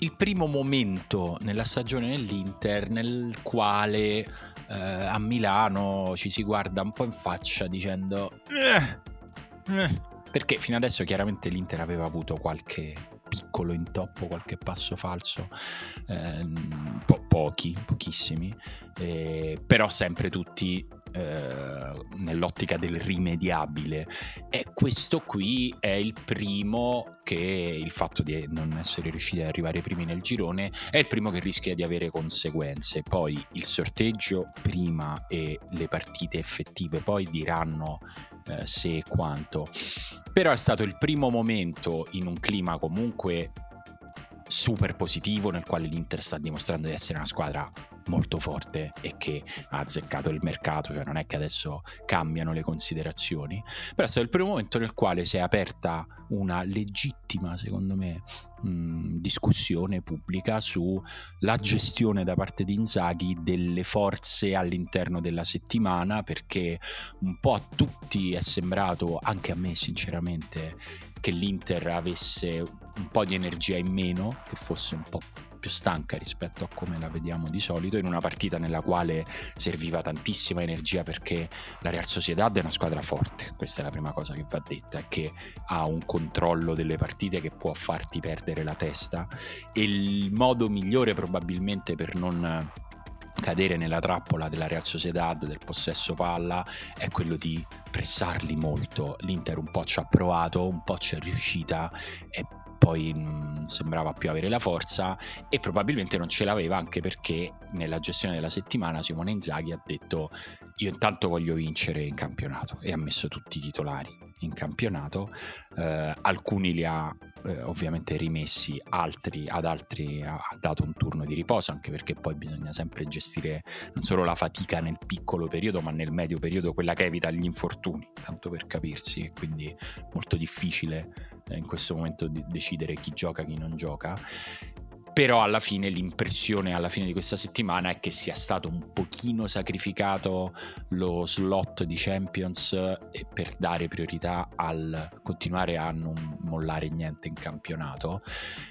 [SPEAKER 1] il primo momento nella stagione dell'Inter nel quale eh, a Milano ci si guarda un po' in faccia dicendo... "Eh, eh", perché fino adesso chiaramente l'Inter aveva avuto qualche piccolo intoppo, qualche passo falso, ehm, po- pochi, pochissimi, eh, però sempre tutti eh, nell'ottica del rimediabile. E questo qui è il primo che il fatto di non essere riusciti ad arrivare primi nel girone è il primo che rischia di avere conseguenze. Poi il sorteggio prima e le partite effettive poi diranno eh, se e quanto. Però è stato il primo momento in un clima comunque super positivo nel quale l'Inter sta dimostrando di essere una squadra molto forte e che ha azzeccato il mercato, cioè non è che adesso cambiano le considerazioni, però è stato il primo momento nel quale si è aperta una legittima, secondo me, mh, discussione pubblica sulla gestione da parte di Inzaghi delle forze all'interno della settimana, perché un po' a tutti è sembrato, anche a me sinceramente, che l'Inter avesse un po' di energia in meno, che fosse un po' più stanca rispetto a come la vediamo di solito, in una partita nella quale serviva tantissima energia perché la Real Sociedad è una squadra forte, questa è la prima cosa che va detta, che ha un controllo delle partite che può farti perdere la testa e il modo migliore probabilmente per non cadere nella trappola della Real Sociedad, del possesso palla, è quello di pressarli molto. L'Inter un po' ci ha provato, un po' ci è riuscita e poi non sembrava più avere la forza e probabilmente non ce l'aveva anche perché nella gestione della settimana Simone Inzaghi ha detto io intanto voglio vincere in campionato. E ha messo tutti i titolari in campionato, eh, alcuni li ha eh, ovviamente rimessi, altri, ad altri ha, ha, dato un turno di riposo, anche perché poi bisogna sempre gestire non solo la fatica nel piccolo periodo, ma nel medio periodo, quella che evita gli infortuni, tanto per capirsi, quindi molto difficile in questo momento di decidere chi gioca, chi non gioca. Però alla fine l'impressione alla fine di questa settimana è che sia stato un pochino sacrificato lo slot di Champions eh, per dare priorità al continuare a non mollare niente in campionato.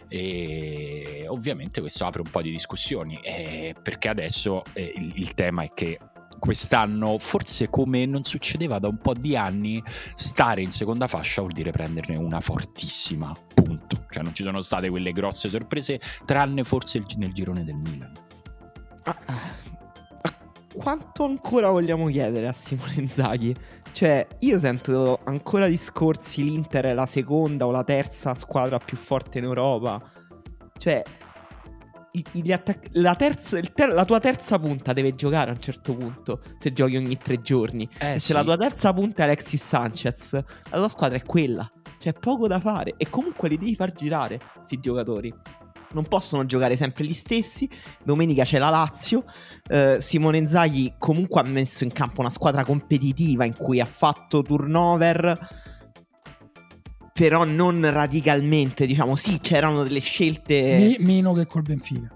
[SPEAKER 1] E ovviamente questo apre un po' di discussioni eh, perché adesso eh, il, il tema è che quest'anno, forse come non succedeva da un po' di anni, stare in seconda fascia vuol dire prenderne una fortissima, punto. Cioè non ci sono state quelle grosse sorprese, tranne forse nel girone del Milan.
[SPEAKER 3] Ah, quanto ancora vogliamo chiedere a Simone Inzaghi? Cioè, io sento ancora discorsi l'Inter è la seconda o la terza squadra più forte in Europa. Cioè, attac- la, terza, ter- la, tua terza punta deve giocare a un certo punto se giochi ogni tre giorni. Eh, se la tua terza punta è Alexis Sanchez, la tua squadra è quella. C'è poco da fare e comunque li devi far girare questi giocatori. Non possono giocare sempre gli stessi. Domenica c'è la Lazio. Eh, Simone Zaghi comunque ha messo in campo una squadra competitiva in cui ha fatto turnover però non radicalmente, diciamo, sì, c'erano delle scelte...
[SPEAKER 2] Me- meno che col Benfica.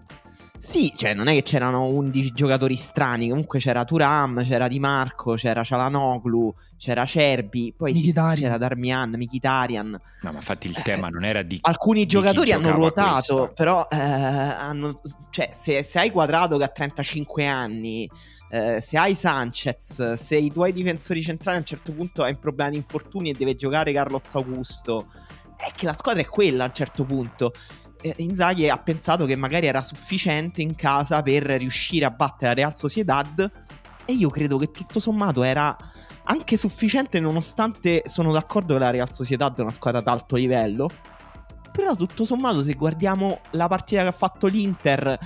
[SPEAKER 3] Sì, cioè non è che c'erano 11 giocatori strani, comunque c'era Turam, c'era Di Marco, c'era Cialanoglu, c'era Cerbi, poi sì, c'era Darmian, Mikitarian.
[SPEAKER 1] No, ma infatti il tema non era di...
[SPEAKER 3] Alcuni
[SPEAKER 1] di
[SPEAKER 3] giocatori hanno ruotato, questa. però eh, hanno, cioè, se, se, hai quadrato che ha 35 anni, eh, se hai Sanchez, se i tuoi difensori centrali a un certo punto hai un problema di infortuni e deve giocare Carlos Augusto, è che la squadra è quella a un certo punto. Inzaghi ha pensato che magari era sufficiente in casa per riuscire a battere la Real Sociedad e io credo che tutto sommato era anche sufficiente nonostante sono d'accordo che la Real Sociedad è una squadra d'alto livello però tutto sommato se guardiamo la partita che ha fatto l'Inter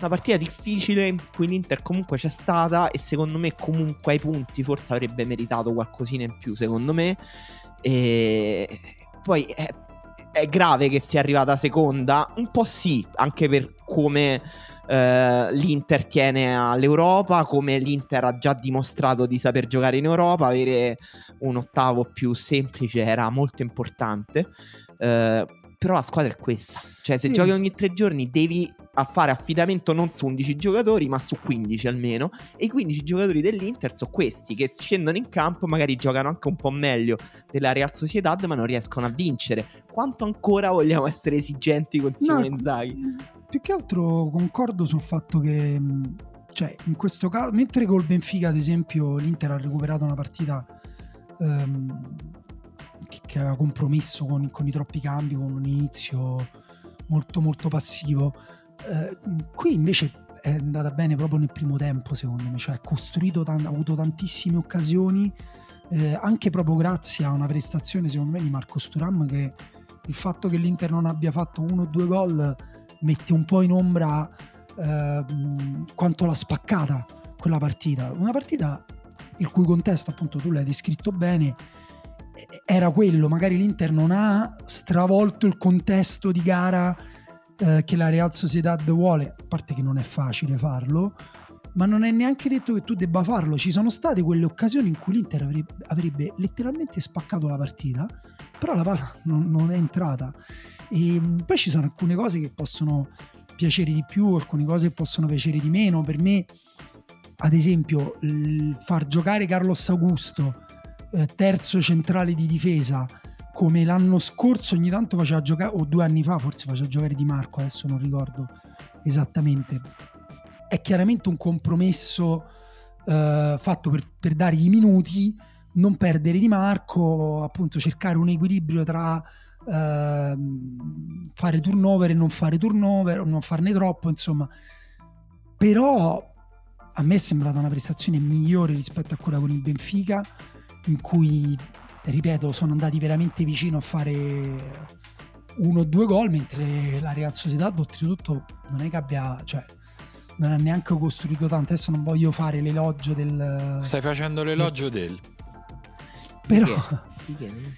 [SPEAKER 3] una partita difficile in cui l'Inter comunque c'è stata e secondo me comunque ai punti forse avrebbe meritato qualcosina in più secondo me e poi eh, è grave che sia arrivata seconda? Un po' sì, anche per come eh, l'Inter tiene all'Europa, come l'Inter ha già dimostrato di saper giocare in Europa, avere un ottavo più semplice era molto importante. Eh, però la squadra è questa. Cioè, se sì. giochi ogni tre giorni devi fare affidamento non su 11 giocatori, ma su 15 almeno. E i 15 giocatori dell'Inter sono questi che scendono in campo, magari giocano anche un po' meglio della Real Sociedad, ma non riescono a vincere. Quanto ancora vogliamo essere esigenti con Simone no, Inzaghi?
[SPEAKER 2] Più che altro concordo sul fatto che, cioè, in questo caso, mentre col Benfica, ad esempio, l'Inter ha recuperato una partita. Um, che aveva compromesso con, con, i troppi cambi, con un inizio molto molto passivo. Eh, qui invece è andata bene proprio nel primo tempo, secondo me, cioè costruito, ha avuto tantissime occasioni, eh, anche proprio grazie a una prestazione, secondo me, di Marco Sturam che il fatto che l'Inter non abbia fatto uno o due gol mette un po' in ombra eh, quanto l'ha spaccata quella partita. Una partita il cui contesto, appunto, tu l'hai descritto bene, era quello. Magari l'Inter non ha stravolto il contesto di gara eh, che la Real Sociedad vuole, a parte che non è facile farlo, ma non è neanche detto che tu debba farlo. Ci sono state quelle occasioni in cui l'Inter avrebbe, avrebbe letteralmente spaccato la partita, però la palla (laughs) non, non, è entrata. E poi ci sono alcune cose che possono piacere di più, alcune cose che possono piacere di meno. Per me, ad esempio, far giocare Carlos Augusto, eh, terzo centrale di difesa, come l'anno scorso ogni tanto faceva giocare, o due anni fa forse faceva giocare Di Marco, adesso non ricordo esattamente. È chiaramente un compromesso eh, fatto per, per dargli i minuti, non perdere Di Marco, appunto cercare un equilibrio tra eh, fare turnover e non fare turnover, o non farne troppo, insomma. Però a me è sembrata una prestazione migliore rispetto a quella con il Benfica, in cui, ripeto, sono andati veramente vicino a fare uno o due gol, mentre la Real Sociedad oltretutto non è che abbia... Cioè, non ha neanche costruito tanto. Adesso non voglio fare l'elogio del.
[SPEAKER 1] Stai facendo l'elogio del.
[SPEAKER 2] Però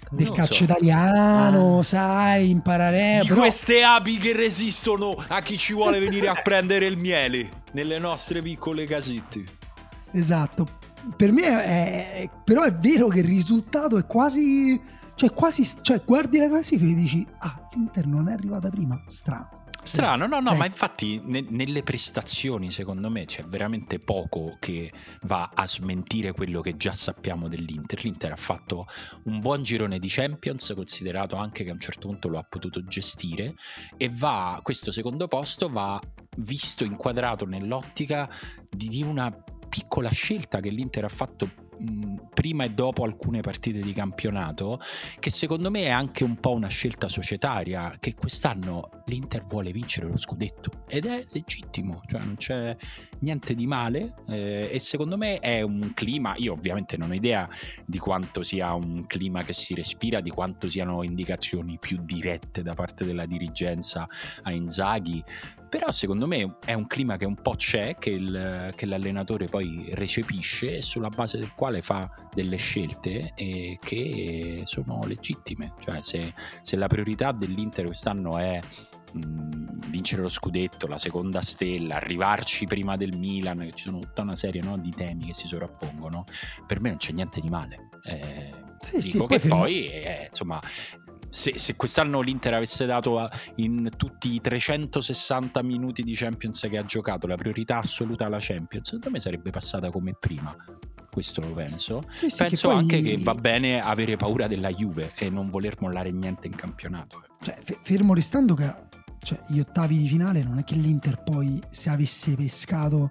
[SPEAKER 2] del calcio so. italiano, ah. sai, imparare.
[SPEAKER 1] Di però... queste api che resistono a chi ci vuole venire a prendere il miele nelle nostre piccole casette.
[SPEAKER 2] Esatto. Per me è, però è vero che il risultato è quasi cioè quasi cioè guardi la classifica e dici "Ah, l'Inter non è arrivata prima". Strano.
[SPEAKER 1] Strano, no, no, cioè... ma infatti ne, nelle prestazioni secondo me c'è veramente poco che va a smentire quello che già sappiamo dell'Inter. L'Inter ha fatto un buon girone di Champions, considerato anche che a un certo punto lo ha potuto gestire e va, questo secondo posto va visto inquadrato nell'ottica di, di una piccola scelta che l'Inter ha fatto prima e dopo alcune partite di campionato, che secondo me è anche un po' una scelta societaria, che quest'anno l'Inter vuole vincere lo scudetto. Ed è legittimo, cioè non c'è niente di male eh, e secondo me è un clima, io ovviamente non ho idea di quanto sia un clima che si respira, di quanto siano indicazioni più dirette da parte della dirigenza a Inzaghi, però secondo me è un clima che un po' c'è, che, il, che l'allenatore poi recepisce e sulla base del quale fa delle scelte e che sono legittime. Cioè se, se la priorità dell'Inter quest'anno è mh, vincere lo scudetto, la seconda stella, arrivarci prima del Milan, ci sono tutta una serie no, di temi che si sovrappongono, per me non c'è niente di male. Eh, sì, dico sì, che poi, poi eh, insomma se, se, quest'anno l'Inter avesse dato in tutti i 360 minuti di Champions che ha giocato la priorità assoluta alla Champions, secondo me sarebbe passata come prima. Questo lo penso. Sì, sì, penso che poi... anche che va bene avere paura della Juve e non voler mollare niente in campionato.
[SPEAKER 2] Cioè, fermo restando che cioè, gli ottavi di finale non è che l'Inter poi se avesse pescato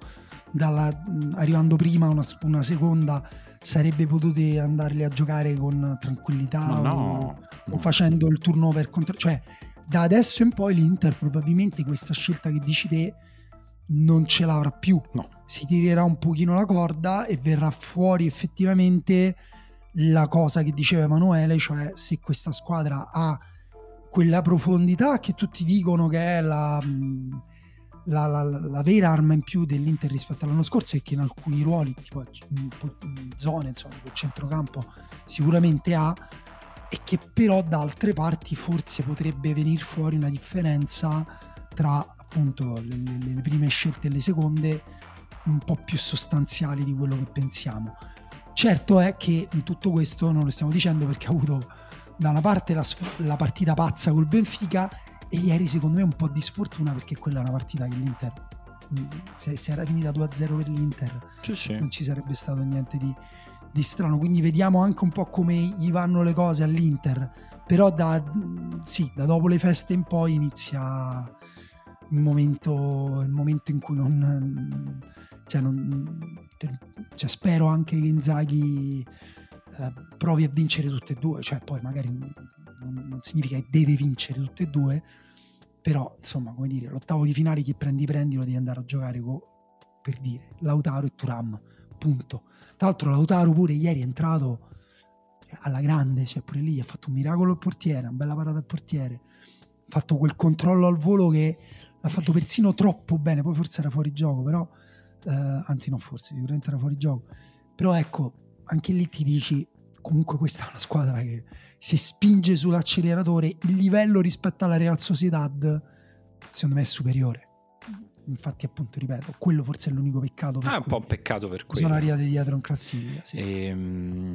[SPEAKER 2] dalla, arrivando prima una, una seconda sarebbe potuto andarli a giocare con tranquillità no, o, no. o, facendo il turnover contro... Cioè, da adesso in poi l'Inter probabilmente questa scelta che dici te non ce l'avrà più. No. Si tirerà un pochino la corda e verrà fuori effettivamente la cosa che diceva Emanuele, cioè se questa squadra ha quella profondità che tutti dicono che è la la, la, la, vera arma in più dell'Inter rispetto all'anno scorso è che in alcuni ruoli, tipo in, in zone, insomma, tipo centrocampo, sicuramente ha, e che però da altre parti forse potrebbe venire fuori una differenza tra appunto le, le, le prime scelte e le seconde un po' più sostanziali di quello che pensiamo. Certo è che in tutto questo non lo stiamo dicendo perché ha avuto da una parte la, la partita pazza col Benfica e ieri secondo me un po' di sfortuna perché quella è una partita che l'Inter, mm, se, se era finita 2-0 per l'Inter, sì, sì. non ci sarebbe stato niente di, di, strano. Quindi vediamo anche un po' come gli vanno le cose all'Inter. Però da, mm, sì, da dopo le feste in poi inizia il momento, il momento in cui non... Cioè, non cioè spero anche che Inzaghi eh, provi a vincere tutte e due, cioè poi magari non, non significa che deve vincere tutte e due, però insomma come dire l'ottavo di finale chi prendi prendi lo devi andare a giocare con per dire Lautaro e Turam punto. Tra l'altro Lautaro pure ieri è entrato alla grande cioè pure lì ha fatto un miracolo al portiere una bella parata al portiere ha fatto quel controllo al volo che l'ha fatto persino troppo bene poi forse era fuori gioco però eh, anzi non forse sicuramente era fuori gioco. Però ecco anche lì ti dici comunque questa è una squadra che se spinge sull'acceleratore il livello rispetto alla Real Sociedad secondo me è superiore infatti appunto ripeto quello forse è l'unico peccato per
[SPEAKER 1] Ah, un po' un peccato per quello.
[SPEAKER 2] sono arrivati dietro in classifica sì.
[SPEAKER 1] Ehm,
[SPEAKER 4] Hey,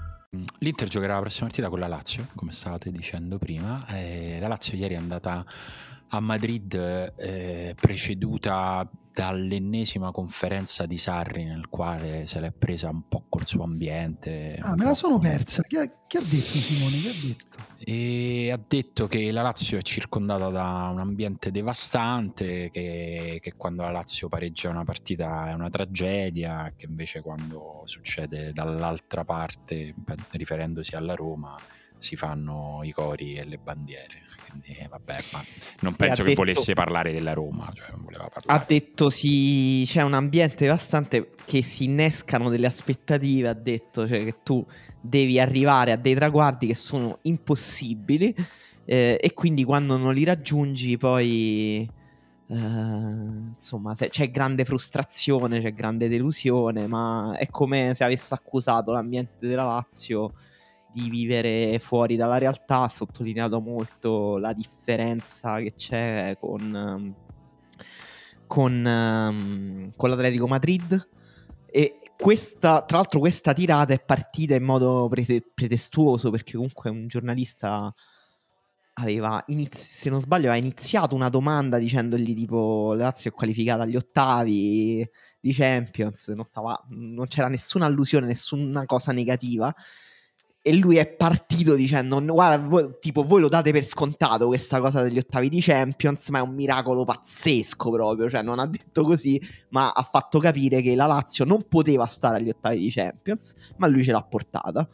[SPEAKER 1] L'Inter giocherà la prossima partita con la Lazio, come stavate dicendo prima. Eh, la Lazio ieri è andata a Madrid eh, preceduta dall'ennesima conferenza di Sarri nel quale se l'è presa un po' col suo ambiente.
[SPEAKER 2] ah me la sono
[SPEAKER 1] con-
[SPEAKER 2] persa che ha, che ha detto Simone che ha detto
[SPEAKER 1] E ha detto che la Lazio è circondata da un ambiente devastante, che, che quando la Lazio pareggia una partita è una tragedia, che invece quando succede dall'altra parte, riferendosi alla Roma, si fanno i cori e le bandiere. Quindi vabbè, ma non
[SPEAKER 3] Sì,
[SPEAKER 1] penso che
[SPEAKER 3] detto-
[SPEAKER 1] volesse parlare della Roma, cioè non voleva
[SPEAKER 3] Ha
[SPEAKER 1] parlare.
[SPEAKER 3] detto sì, c'è un ambiente devastante che si innescano delle aspettative, ha detto cioè, che tu devi arrivare a dei traguardi che sono impossibili eh, e quindi quando non li raggiungi poi eh, insomma c'è grande frustrazione, c'è grande delusione, ma è come se avesse accusato l'ambiente della Lazio di vivere fuori dalla realtà, ha sottolineato molto la differenza che c'è con, ehm, con, ehm, con l'Atletico Madrid. E questa, tra l'altro, questa tirata è partita in modo prete- pretestuoso perché comunque un giornalista aveva, inizi- se non sbaglio, aveva iniziato una domanda dicendogli tipo la Lazio è qualificata agli ottavi di Champions, non, stava, non c'era nessuna allusione, nessuna cosa negativa. E lui è partito dicendo: Guarda, voi, tipo, voi lo date per scontato questa cosa degli ottavi di Champions, ma è un miracolo pazzesco proprio. Cioè, non ha detto così, ma ha fatto capire che la Lazio non poteva stare agli ottavi di Champions, ma lui ce l'ha portata.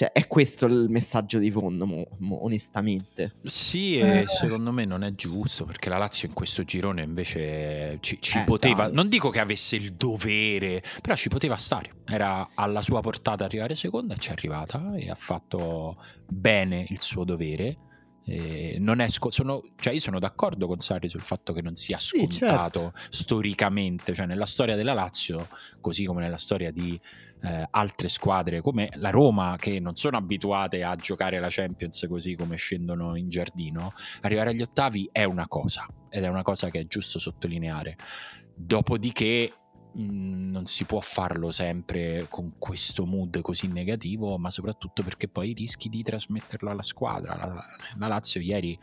[SPEAKER 3] Cioè, è questo il messaggio di fondo, mo- mo- onestamente.
[SPEAKER 1] Sì, e
[SPEAKER 2] Eh.
[SPEAKER 1] secondo me non è giusto perché la Lazio in questo girone invece ci, ci
[SPEAKER 3] Eh,
[SPEAKER 1] poteva,
[SPEAKER 3] dai.
[SPEAKER 1] non dico che avesse il dovere, però ci poteva stare. Era alla sua portata arrivare seconda ci è arrivata e ha fatto bene il suo dovere. E non è sco- sono, cioè io sono d'accordo con Sarri sul fatto che non sia
[SPEAKER 3] Sì,
[SPEAKER 1] scontato storicamente, cioè nella storia della Lazio, così come nella storia di eh, altre squadre come la Roma che non sono abituate a giocare la Champions così come scendono in giardino, arrivare agli ottavi è una cosa ed è una cosa che è giusto sottolineare. Dopodiché mh, non si può farlo sempre con questo mood così negativo, ma soprattutto perché poi rischi di trasmetterlo alla squadra. La, la Lazio ieri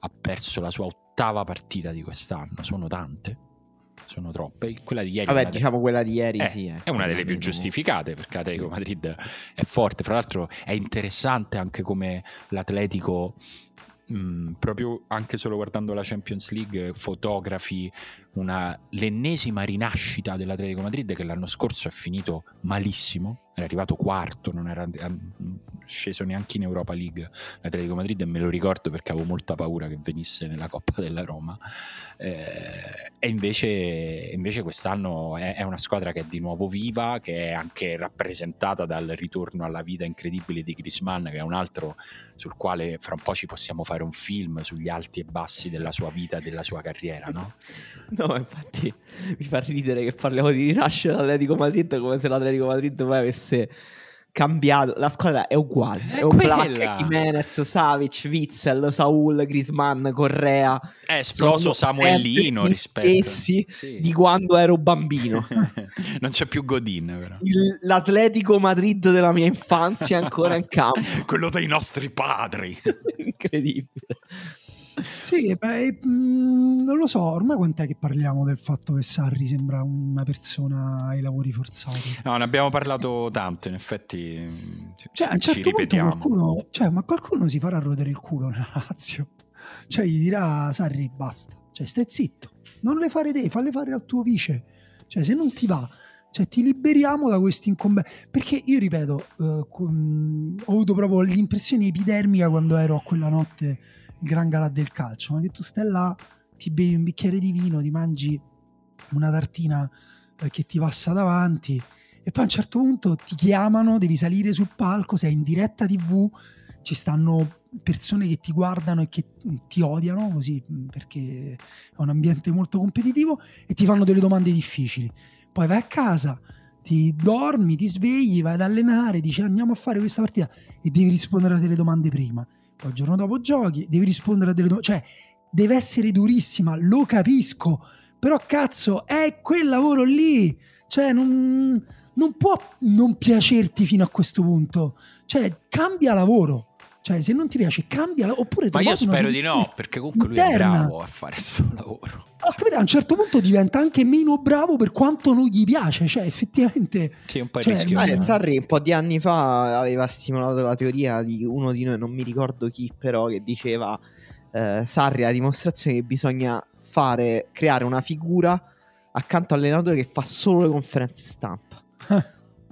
[SPEAKER 1] ha perso la sua ottava partita di quest'anno, sono tante. Sono troppe. Quella di ieri è
[SPEAKER 3] Vabbè,
[SPEAKER 1] una de-
[SPEAKER 3] diciamo quella di ieri,
[SPEAKER 1] eh,
[SPEAKER 3] sì.
[SPEAKER 1] è una delle più giustificate perché l'Atletico Madrid è forte. Fra l'altro è interessante anche come l'Atletico, mh, proprio anche solo guardando la Champions League, fotografi una, l'ennesima rinascita dell'Atletico Madrid che l'anno scorso è finito malissimo. Era arrivato quarto, non era eh, sceso neanche in Europa League l'Atletico Madrid e me lo ricordo perché avevo molta paura che venisse nella Coppa della Roma. Eh, e invece, invece quest'anno è, è una squadra che è di nuovo viva, che è anche rappresentata dal ritorno alla vita incredibile di Griezmann, che è un altro sul quale fra un po' ci possiamo fare un film sugli alti e bassi della sua vita e della sua carriera, no? (laughs)
[SPEAKER 3] No, infatti mi fa ridere che parliamo di rinascita dell'Atletico Madrid come se l'Atletico Madrid poi avesse cambiato. La squadra è uguale.
[SPEAKER 1] È
[SPEAKER 3] È, un Black. Jimenez, Savic, Witzel, Saul, Griezmann, Correa.
[SPEAKER 1] È esploso Samuelino rispetto
[SPEAKER 3] stessi
[SPEAKER 1] Sì.
[SPEAKER 3] di quando ero bambino. (laughs)
[SPEAKER 1] non c'è più Godin, però.
[SPEAKER 3] Il- L'Atletico Madrid della mia infanzia è ancora in (laughs) campo.
[SPEAKER 1] Quello dei nostri padri. (laughs)
[SPEAKER 3] Incredibile.
[SPEAKER 2] Sì, beh, mh, non lo so, ormai quant'è che parliamo del fatto che Sarri sembra una persona ai lavori forzati?
[SPEAKER 1] No, ne abbiamo parlato tanto, in effetti.
[SPEAKER 2] Cioè, a un certo punto qualcuno, cioè, ma qualcuno si farà rodere il culo nella Lazio. Cioè, gli dirà Sarri, basta, cioè, stai zitto, non le fare te, falle fare al tuo vice. Cioè, se non ti va, cioè, ti liberiamo da questi incombenzi. Perché io ripeto, eh, ho avuto proprio l'impressione epidermica quando ero a quella notte il gran galà del calcio, ma che tu stai là, ti bevi un bicchiere di vino, ti mangi una tartina eh, che ti passa davanti e poi a un certo punto ti chiamano, devi salire sul palco, sei in diretta tv, ci stanno persone che ti guardano e che ti odiano così perché è un ambiente molto competitivo e ti fanno delle domande difficili. Poi vai a casa, ti dormi, ti svegli, vai ad allenare, dici andiamo a fare questa partita e devi rispondere a delle domande prima poi il giorno dopo giochi, devi rispondere a delle domande, cioè deve essere durissima, lo capisco, però cazzo è quel lavoro lì, cioè non, non può non piacerti fino a questo punto, cioè cambia lavoro. Cioè, se non ti piace, cambia. Oppure
[SPEAKER 1] Ma io spero di no, perché comunque interna. lui è bravo a fare questo lavoro.
[SPEAKER 2] Ho capito, a un certo punto diventa anche meno bravo per quanto non gli piace. Cioè, effettivamente.
[SPEAKER 1] Sì, un po'
[SPEAKER 3] cioè,
[SPEAKER 1] rischioso.
[SPEAKER 3] Eh, Sarri un po' di anni fa aveva stimolato la teoria di uno di noi, non mi ricordo chi, però, che diceva: eh, Sarri la dimostrazione che bisogna fare, creare una figura accanto all'allenatore che fa solo le conferenze stampa.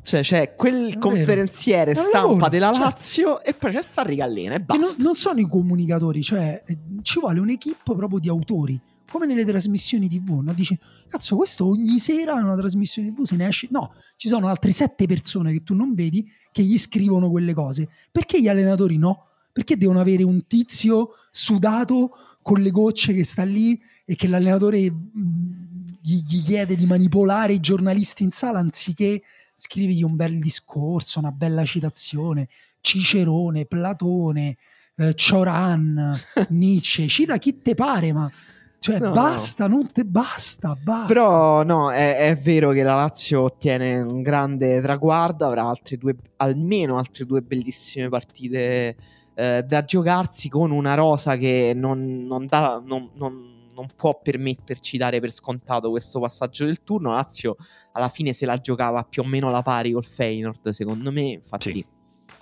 [SPEAKER 3] Cioè c'è quel conferenziere stampa lavoro, della cioè Lazio cioè, e poi c'è Sarri Gallena e basta.
[SPEAKER 2] Non, non, sono i comunicatori, cioè eh, ci vuole un'equipe proprio di autori, come nelle trasmissioni tv, no? Dici, cazzo questo ogni sera in una trasmissione tv se ne esce... No, ci sono altre sette persone che tu non vedi che gli scrivono quelle cose. Perché gli allenatori no? Perché devono avere un tizio sudato con le gocce che sta lì e che l'allenatore gli, gli chiede di manipolare i giornalisti in sala anziché scrivigli un bel discorso, una bella citazione, Cicerone, Platone, eh, Cioran, (laughs) Nietzsche, cita chi te pare, ma cioè no. basta, non te basta, basta.
[SPEAKER 3] Però no, è, è, vero che la Lazio ottiene un grande traguardo, avrà altre due, almeno altre due bellissime partite eh, da giocarsi con una rosa che non, non dà... Non, non non può permetterci di dare per scontato questo passaggio del turno. Lazio alla fine se la giocava più o meno alla pari col Feyenoord, secondo me. Infatti, sì.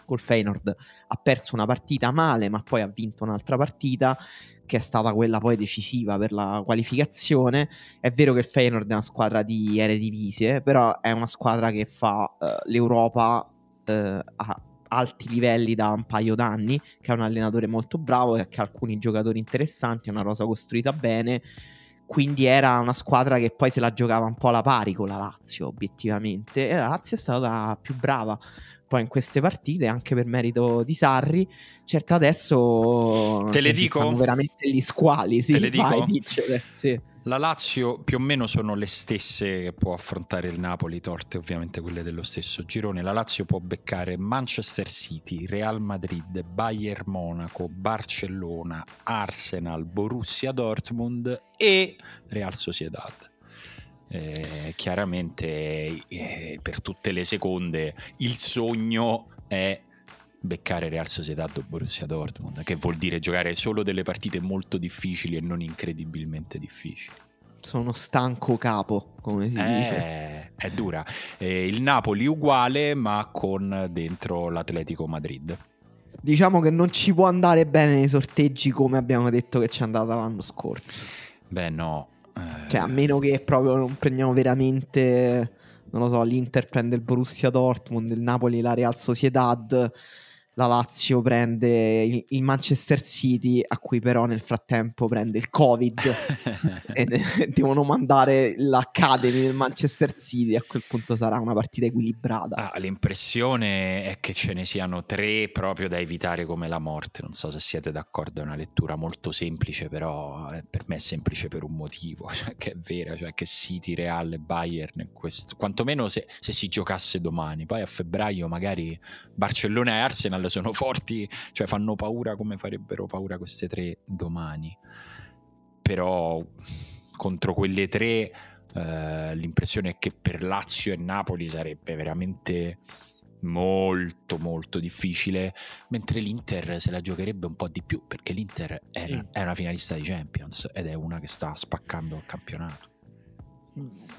[SPEAKER 3] col Feyenoord ha perso una partita male, ma poi ha vinto un'altra partita che è stata quella poi decisiva per la qualificazione. È vero che il Feyenoord è una squadra di Eredivisie, però è una squadra che fa uh, l'Europa uh, a alti livelli da un paio d'anni, che è un allenatore molto bravo, che ha alcuni giocatori interessanti, una rosa costruita bene. Quindi era una squadra che poi se la giocava un po' alla pari con la Lazio, obiettivamente. E la Lazio è stata più brava poi in queste partite, anche per merito di Sarri. Certo, adesso
[SPEAKER 1] te le cioè, dico
[SPEAKER 3] veramente gli squali. Sì,
[SPEAKER 1] te le dico.
[SPEAKER 3] Vai, sì.
[SPEAKER 1] La Lazio più o meno sono le stesse che può affrontare il Napoli, torte ovviamente quelle dello stesso girone. La Lazio può beccare Manchester City, Real Madrid, Bayern Monaco, Barcellona, Arsenal, Borussia Dortmund e Real Sociedad. Eh, chiaramente eh, per tutte le seconde il sogno è beccare Real Sociedad o Borussia Dortmund, che vuol dire giocare solo delle partite molto difficili e non incredibilmente difficili.
[SPEAKER 3] Sono stanco capo, come si
[SPEAKER 1] eh,
[SPEAKER 3] dice.
[SPEAKER 1] È dura. Eh, il Napoli uguale, ma con dentro l'Atletico Madrid.
[SPEAKER 3] Diciamo che non ci può andare bene nei sorteggi come abbiamo detto che ci è andata l'anno scorso.
[SPEAKER 1] Beh, no.
[SPEAKER 3] Eh... Cioè, a meno che proprio non prendiamo veramente, non lo so, l'Inter prende il Borussia Dortmund, il Napoli la Real Sociedad la Lazio prende il, il, Manchester City, a cui però nel frattempo prende il Covid (laughs) e devono mandare l'Academy del Manchester City. A quel punto sarà una partita equilibrata.
[SPEAKER 1] Ah, l'impressione è che ce ne siano tre proprio da evitare come la morte. Non so se siete d'accordo, è una lettura molto semplice, però eh, per me è semplice per un motivo, (laughs) cioè che è vera, cioè che City, Real e Bayern, questo, quantomeno se, se si giocasse domani. Poi a febbraio magari Barcellona e Arsenal sono forti, cioè fanno paura come farebbero paura queste tre domani. Però contro quelle tre eh, l'impressione è che per Lazio e Napoli sarebbe veramente molto molto difficile, mentre l'Inter se la giocherebbe un po' di più perché l'Inter è,
[SPEAKER 3] Sì.
[SPEAKER 1] una, è una finalista di Champions ed è una che sta spaccando il campionato.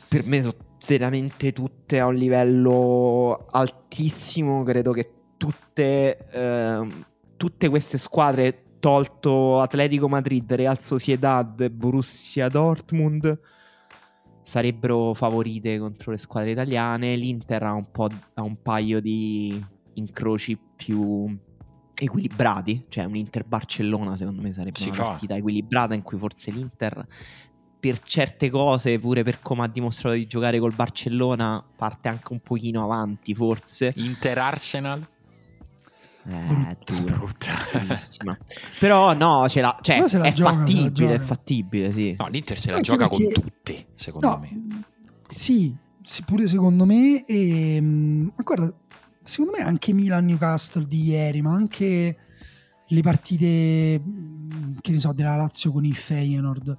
[SPEAKER 3] per me sono veramente tutte a un livello altissimo. Credo che tutte, ehm, tutte queste squadre, tolto Atletico Madrid, Real Sociedad Borussia Dortmund, sarebbero favorite contro le squadre italiane. L'Inter ha un, po', ha un paio di incroci più equilibrati. Cioè, un Inter-Barcellona, secondo me, sarebbe
[SPEAKER 1] Si
[SPEAKER 3] una
[SPEAKER 1] fa.
[SPEAKER 3] partita equilibrata in cui forse l'Inter per certe cose, pure per come ha dimostrato di giocare col Barcellona, parte anche un pochino avanti, forse.
[SPEAKER 1] Inter Arsenal?
[SPEAKER 3] Eh, dura.
[SPEAKER 1] Brutta.
[SPEAKER 3] Però no, ce l'ha, cioè,
[SPEAKER 2] Però se la
[SPEAKER 3] è
[SPEAKER 2] gioca, se la
[SPEAKER 3] fattibile, è fattibile, sì.
[SPEAKER 1] No, l'Inter se la
[SPEAKER 2] Anche
[SPEAKER 1] gioca
[SPEAKER 2] perché-
[SPEAKER 1] con tutte, secondo
[SPEAKER 2] No,
[SPEAKER 1] me.
[SPEAKER 2] sì, sì, pure secondo me. E, mm, ma guarda, secondo me anche Milan-Newcastle di ieri, ma anche le partite, mm, che ne so, della Lazio con il Feyenoord,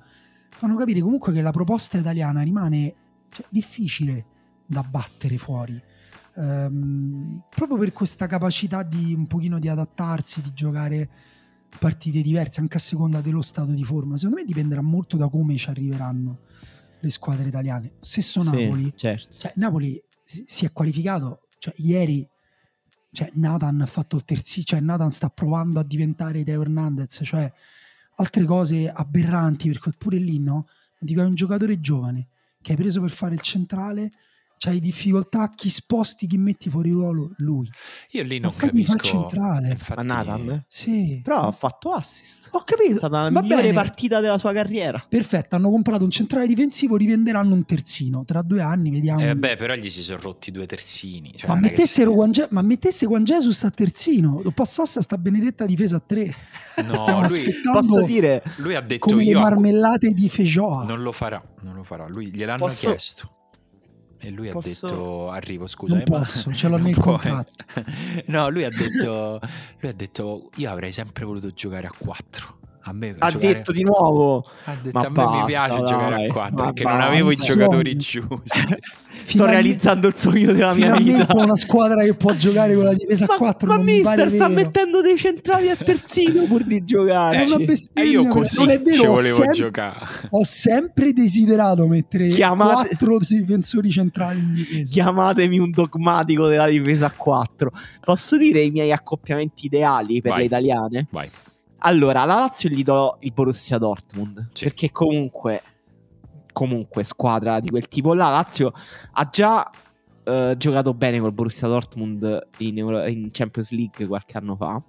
[SPEAKER 2] fanno capire comunque che la proposta italiana rimane cioè, difficile da battere fuori. Ehm, proprio per questa capacità di un pochino di adattarsi, di giocare partite diverse anche a seconda dello stato di forma. Secondo me dipenderà molto da come ci arriveranno le squadre italiane. Stesso
[SPEAKER 3] Sì,
[SPEAKER 2] Napoli,
[SPEAKER 3] certo.
[SPEAKER 2] cioè, Napoli si si è qualificato, cioè, ieri cioè, Nathan ha fatto il terzi, cioè Nathan sta provando a diventare Teo Hernandez, cioè altre cose aberranti, perché pure lì no, dico è un giocatore giovane che hai preso per fare il centrale, c'hai difficoltà, chi sposti, chi metti fuori ruolo? Lui.
[SPEAKER 1] Io lì
[SPEAKER 2] Ma
[SPEAKER 1] non
[SPEAKER 2] fagli fa
[SPEAKER 1] capisco.
[SPEAKER 2] centrale.
[SPEAKER 1] Infatti,
[SPEAKER 3] Ma Nathan?
[SPEAKER 2] Sì.
[SPEAKER 3] Però ha fatto assist.
[SPEAKER 2] Ho capito.
[SPEAKER 3] È stata la
[SPEAKER 2] Va
[SPEAKER 3] migliore
[SPEAKER 2] bene.
[SPEAKER 3] partita della sua carriera.
[SPEAKER 2] Perfetto, hanno comprato un centrale difensivo, rivenderanno un terzino. Tra due anni vediamo.
[SPEAKER 1] Eh, beh, però gli si sono rotti due terzini. Cioè,
[SPEAKER 2] ma,
[SPEAKER 1] che
[SPEAKER 2] mettessero
[SPEAKER 1] si-
[SPEAKER 2] Juan Je- ma mettesse Juan Jesus a terzino, lo passasse a sta benedetta difesa a tre. (laughs)
[SPEAKER 1] No,
[SPEAKER 2] Stiamo
[SPEAKER 1] lui,
[SPEAKER 2] aspettando
[SPEAKER 3] Posso dire,
[SPEAKER 1] lui ha detto
[SPEAKER 2] come le
[SPEAKER 1] io
[SPEAKER 2] marmellate di Fejoa.
[SPEAKER 1] non lo farà, non lo farà. Lui gliel'hanno
[SPEAKER 3] Posso-
[SPEAKER 1] chiesto. E lui
[SPEAKER 3] Posso-
[SPEAKER 1] ha detto arrivo, scusa.
[SPEAKER 2] Non
[SPEAKER 1] eh, ma-
[SPEAKER 2] posso, ce l'ho nel contratto. (laughs)
[SPEAKER 1] No, lui ha detto lui ha detto io avrei sempre voluto giocare a 4. A me
[SPEAKER 3] ha
[SPEAKER 1] giocare-
[SPEAKER 3] detto di nuovo.
[SPEAKER 1] ha detto,
[SPEAKER 3] Ma
[SPEAKER 1] a me mi
[SPEAKER 3] basta,
[SPEAKER 1] piace giocare
[SPEAKER 3] dai,
[SPEAKER 1] a 4
[SPEAKER 3] ma
[SPEAKER 1] perché non avevo i
[SPEAKER 2] basta.
[SPEAKER 1] giocatori giusti. (laughs)
[SPEAKER 3] Sto realizzando il sogno della mia vita.
[SPEAKER 2] una squadra che può giocare con la difesa a
[SPEAKER 3] Ma,
[SPEAKER 2] 4
[SPEAKER 3] ma
[SPEAKER 2] non mi pare
[SPEAKER 3] mister sta
[SPEAKER 2] vero.
[SPEAKER 3] mettendo dei centrali a terzino pur di giocare.
[SPEAKER 2] È una
[SPEAKER 1] E io così
[SPEAKER 2] non è vero,
[SPEAKER 1] ci
[SPEAKER 2] ho
[SPEAKER 1] volevo
[SPEAKER 2] sempre-
[SPEAKER 1] giocare.
[SPEAKER 2] Ho sempre desiderato mettere
[SPEAKER 3] Chiamate-
[SPEAKER 2] quattro difensori centrali in difesa.
[SPEAKER 3] Chiamatemi un dogmatico della difesa a 4. Posso dire i miei accoppiamenti ideali per
[SPEAKER 1] Vai.
[SPEAKER 3] le italiane?
[SPEAKER 1] Vai.
[SPEAKER 3] Allora, la Lazio gli do il Borussia Dortmund.
[SPEAKER 1] Sì.
[SPEAKER 3] Perché comunque, comunque, squadra di quel tipo là, Lazio ha già eh, giocato bene col Borussia Dortmund in, Euro- in Champions League qualche anno fa.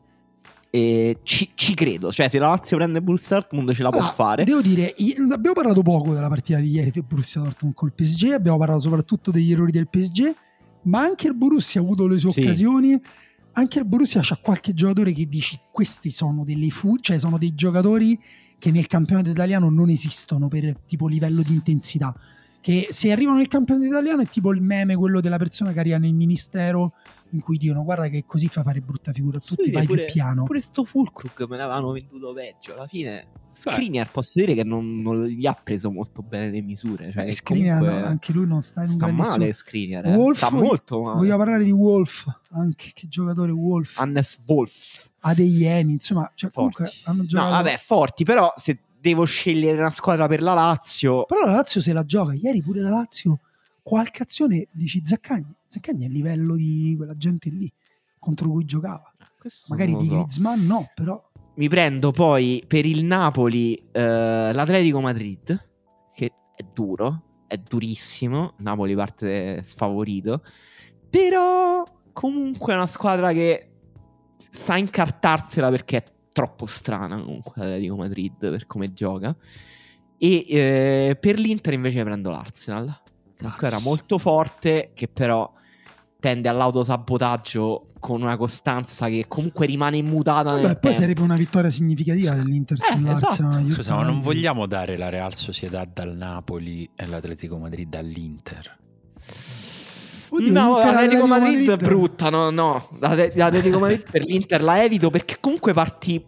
[SPEAKER 3] E ci, ci credo, cioè se la Lazio prende il Borussia Dortmund ce la può
[SPEAKER 2] Allora,
[SPEAKER 3] fare.
[SPEAKER 2] Devo dire, abbiamo parlato poco della partita di ieri del Borussia Dortmund col PSG, abbiamo parlato soprattutto degli errori del PSG, ma anche il Borussia ha avuto le sue
[SPEAKER 3] Sì.
[SPEAKER 2] occasioni. Anche il Borussia c'ha qualche giocatore che dici questi sono delle fu, cioè sono dei giocatori che nel campionato italiano non esistono per tipo livello di intensità. Che se arrivano nel campionato italiano è tipo il meme, quello della persona che arriva nel ministero in cui dicono guarda che così fa fare brutta figura a tutti,
[SPEAKER 3] Sì,
[SPEAKER 2] vai
[SPEAKER 3] pure-
[SPEAKER 2] più piano.
[SPEAKER 3] Pure sto Fulkrug me l'avevano venduto peggio. Alla fine, Skriniar posso dire che non, non gli ha preso molto bene le misure. Cioè,
[SPEAKER 2] Eh, Skriniar,
[SPEAKER 3] comunque
[SPEAKER 2] no, anche lui non sta in un
[SPEAKER 3] sta male. Skriniar eh.
[SPEAKER 2] Wolf,
[SPEAKER 3] sta molto male.
[SPEAKER 2] Voglio parlare di Wolf, anche che giocatore Wolf,
[SPEAKER 3] Hannes Wolf.
[SPEAKER 2] Adeyemi, insomma, cioè, comunque hanno
[SPEAKER 3] No,
[SPEAKER 2] giocato.
[SPEAKER 3] vabbè, forti, però se devo scegliere una squadra per la Lazio,
[SPEAKER 2] Però la Lazio se la gioca, ieri pure la Lazio, qualche azione dici Zaccagni, Zaccagni è a livello di quella gente lì contro cui giocava.
[SPEAKER 3] questo
[SPEAKER 2] Magari di
[SPEAKER 3] so.
[SPEAKER 2] Griezmann no, però
[SPEAKER 3] mi prendo poi per il Napoli eh, l'Atletico Madrid, che è duro, è durissimo. Napoli parte sfavorito, però comunque è una squadra che sa incartarsela perché è troppo strana. Comunque l'Atletico Madrid per come gioca. E eh, per l'Inter invece prendo l'Arsenal, una squadra molto forte che però tende all'autosabotaggio con una costanza che comunque rimane immutata
[SPEAKER 2] vabbè, poi
[SPEAKER 3] tempo.
[SPEAKER 2] sarebbe una vittoria significativa dell'Inter
[SPEAKER 3] Eh, esatto.
[SPEAKER 1] Scusa, ma non vogliamo dare la Real Sociedad dal Napoli e l'Atletico Madrid dall'Inter?
[SPEAKER 2] Oddio,
[SPEAKER 3] no, l'Atletico
[SPEAKER 2] Atletico
[SPEAKER 3] Madrid è brutta, no, no. L'Atle- L'Atletico Madrid per l'Inter la evito perché comunque parti,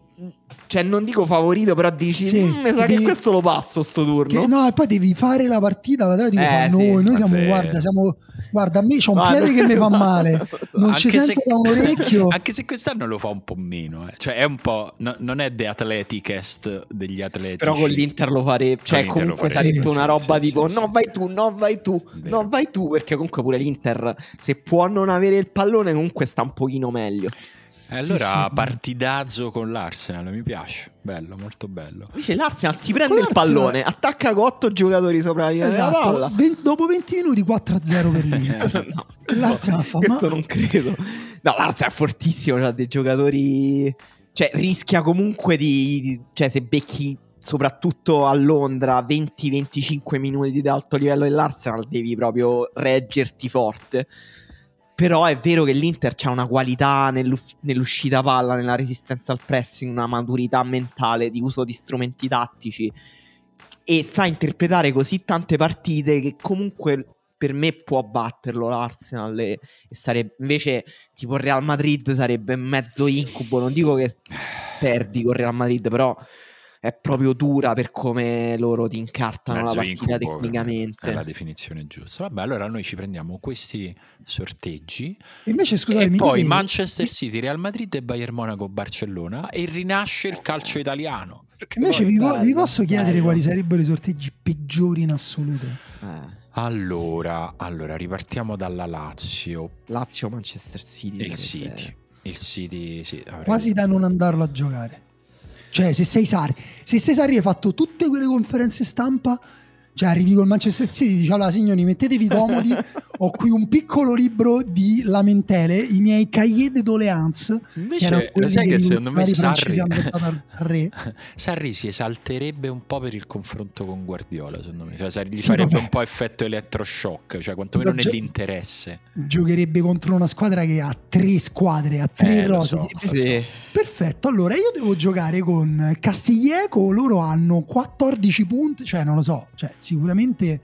[SPEAKER 3] cioè non dico favorito, però dici,
[SPEAKER 2] Sì,
[SPEAKER 3] "Mm, mi sa che
[SPEAKER 2] devi-
[SPEAKER 3] questo lo passo sto turno.
[SPEAKER 2] Che- no, e poi devi fare la partita, l'Atletico
[SPEAKER 3] Eh,
[SPEAKER 2] fa
[SPEAKER 3] sì,
[SPEAKER 2] noi, noi siamo, guarda, siamo Guarda, a me c'ho un piede che mi fa male, (laughs) non ci sento da un orecchio. (laughs)
[SPEAKER 1] Anche se quest'anno lo fa un po' meno, eh. cioè è un po'. no- non è The Athleticest degli atleti.
[SPEAKER 3] Però con l'Inter lo farebbe, cioè
[SPEAKER 1] lo
[SPEAKER 3] comunque
[SPEAKER 1] farebbe,
[SPEAKER 3] sarebbe
[SPEAKER 1] sì,
[SPEAKER 3] una roba
[SPEAKER 1] sì,
[SPEAKER 3] tipo
[SPEAKER 1] sì,
[SPEAKER 3] no vai tu, no vai tu,
[SPEAKER 1] Vero.
[SPEAKER 3] no vai tu, perché comunque pure l'Inter se può non avere il pallone comunque sta un pochino meglio.
[SPEAKER 1] E allora
[SPEAKER 2] sì.
[SPEAKER 1] partidazzo con l'Arsenal, mi piace. Bello, molto bello.
[SPEAKER 3] Invece l'Arsenal si prende il pallone, attacca con otto giocatori sopra la linea della
[SPEAKER 2] Esatto,
[SPEAKER 3] palla.
[SPEAKER 2] Ven- dopo 20 minuti 4-0 per l'Inter. (laughs)
[SPEAKER 3] no,
[SPEAKER 2] L'Arsenal fa,
[SPEAKER 3] questo
[SPEAKER 2] ma-
[SPEAKER 3] non credo. No, l'Arsenal è fortissimo, ha dei giocatori cioè rischia comunque di cioè se becchi soprattutto a Londra 20-25 minuti di alto livello dell'Arsenal devi proprio reggerti forte. Però è vero che l'Inter ha una qualità nell'uscita palla, nella resistenza al pressing, una maturità mentale di uso di strumenti tattici. E sa interpretare così tante partite che comunque per me può batterlo l'Arsenal e, e sarebbe invece tipo il Real Madrid sarebbe mezzo incubo, non dico che perdi con il Real Madrid, però è proprio dura per come loro ti incartano
[SPEAKER 1] Mezzo
[SPEAKER 3] la partita
[SPEAKER 1] incubo,
[SPEAKER 3] tecnicamente.
[SPEAKER 1] È la definizione giusta. Vabbè, allora noi ci prendiamo questi sorteggi
[SPEAKER 2] Invece, scusate,
[SPEAKER 1] e
[SPEAKER 2] mi
[SPEAKER 1] poi
[SPEAKER 2] dite-
[SPEAKER 1] Manchester City, Real Madrid e Bayern Monaco, Barcellona e rinasce il calcio italiano.
[SPEAKER 2] Invece vi,
[SPEAKER 3] bello,
[SPEAKER 2] vi posso chiedere
[SPEAKER 3] bello.
[SPEAKER 2] quali sarebbero i sorteggi peggiori in assoluto?
[SPEAKER 3] Eh,
[SPEAKER 1] Allora, allora, ripartiamo dalla Lazio
[SPEAKER 3] Lazio Manchester City.
[SPEAKER 1] il City. Il City, sì,
[SPEAKER 2] Quasi da non andarlo a giocare. Cioè, se sei Sarri, se sei Sarri hai fatto tutte quelle conferenze stampa, cioè arrivi col Manchester City, dici allora signori mettetevi comodi, (laughs) ho qui un piccolo libro di lamentele, i miei cahiers de doléances,
[SPEAKER 1] Invece, lo sai
[SPEAKER 2] che
[SPEAKER 1] secondo me Sarri,
[SPEAKER 2] re. (laughs)
[SPEAKER 1] Sarri si esalterebbe un po' per il confronto con Guardiola, secondo me. Cioè, Sarri gli
[SPEAKER 2] Sì,
[SPEAKER 1] farebbe
[SPEAKER 2] vabbè.
[SPEAKER 1] un po' effetto elettroshock, cioè quantomeno
[SPEAKER 2] gio-
[SPEAKER 1] nell'interesse.
[SPEAKER 2] Giocherebbe contro una squadra che ha tre squadre, ha tre
[SPEAKER 1] Eh,
[SPEAKER 2] rose.
[SPEAKER 1] so,
[SPEAKER 3] Sì.
[SPEAKER 2] Perfetto, allora io devo giocare con Castiglieco, loro hanno 14 punti, cioè non lo so, cioè, sicuramente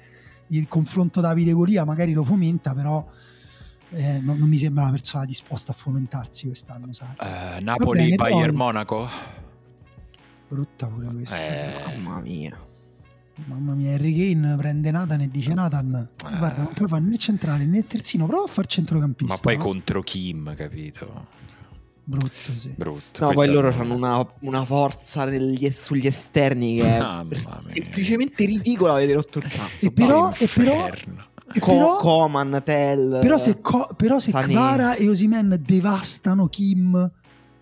[SPEAKER 2] il confronto Davide Golia magari lo fomenta, però eh, non, non mi sembra una persona disposta a fomentarsi quest'anno.
[SPEAKER 1] Eh, Napoli,
[SPEAKER 2] bene,
[SPEAKER 1] Bayern,
[SPEAKER 2] poi-
[SPEAKER 1] Monaco.
[SPEAKER 2] Brutta pure questa.
[SPEAKER 1] Eh,
[SPEAKER 3] Mamma mia.
[SPEAKER 2] Mamma mia, Harry Kane prende Nathan e dice Nathan,
[SPEAKER 1] Eh.
[SPEAKER 2] guarda, non puoi fare né centrale né terzino, prova a far centrocampista.
[SPEAKER 1] ma poi
[SPEAKER 2] no?
[SPEAKER 1] contro Kim, capito?
[SPEAKER 2] Brutto, sì.
[SPEAKER 1] Brutto.
[SPEAKER 3] No, poi loro hanno una, una forza negli- sugli esterni che è semplicemente ridicola avete rotto il cazzo.
[SPEAKER 2] E però- e però-
[SPEAKER 3] Co-
[SPEAKER 2] però-
[SPEAKER 3] Coman, Tel.
[SPEAKER 2] Però se, Co- però se. Kvara e Osimen devastano Kim,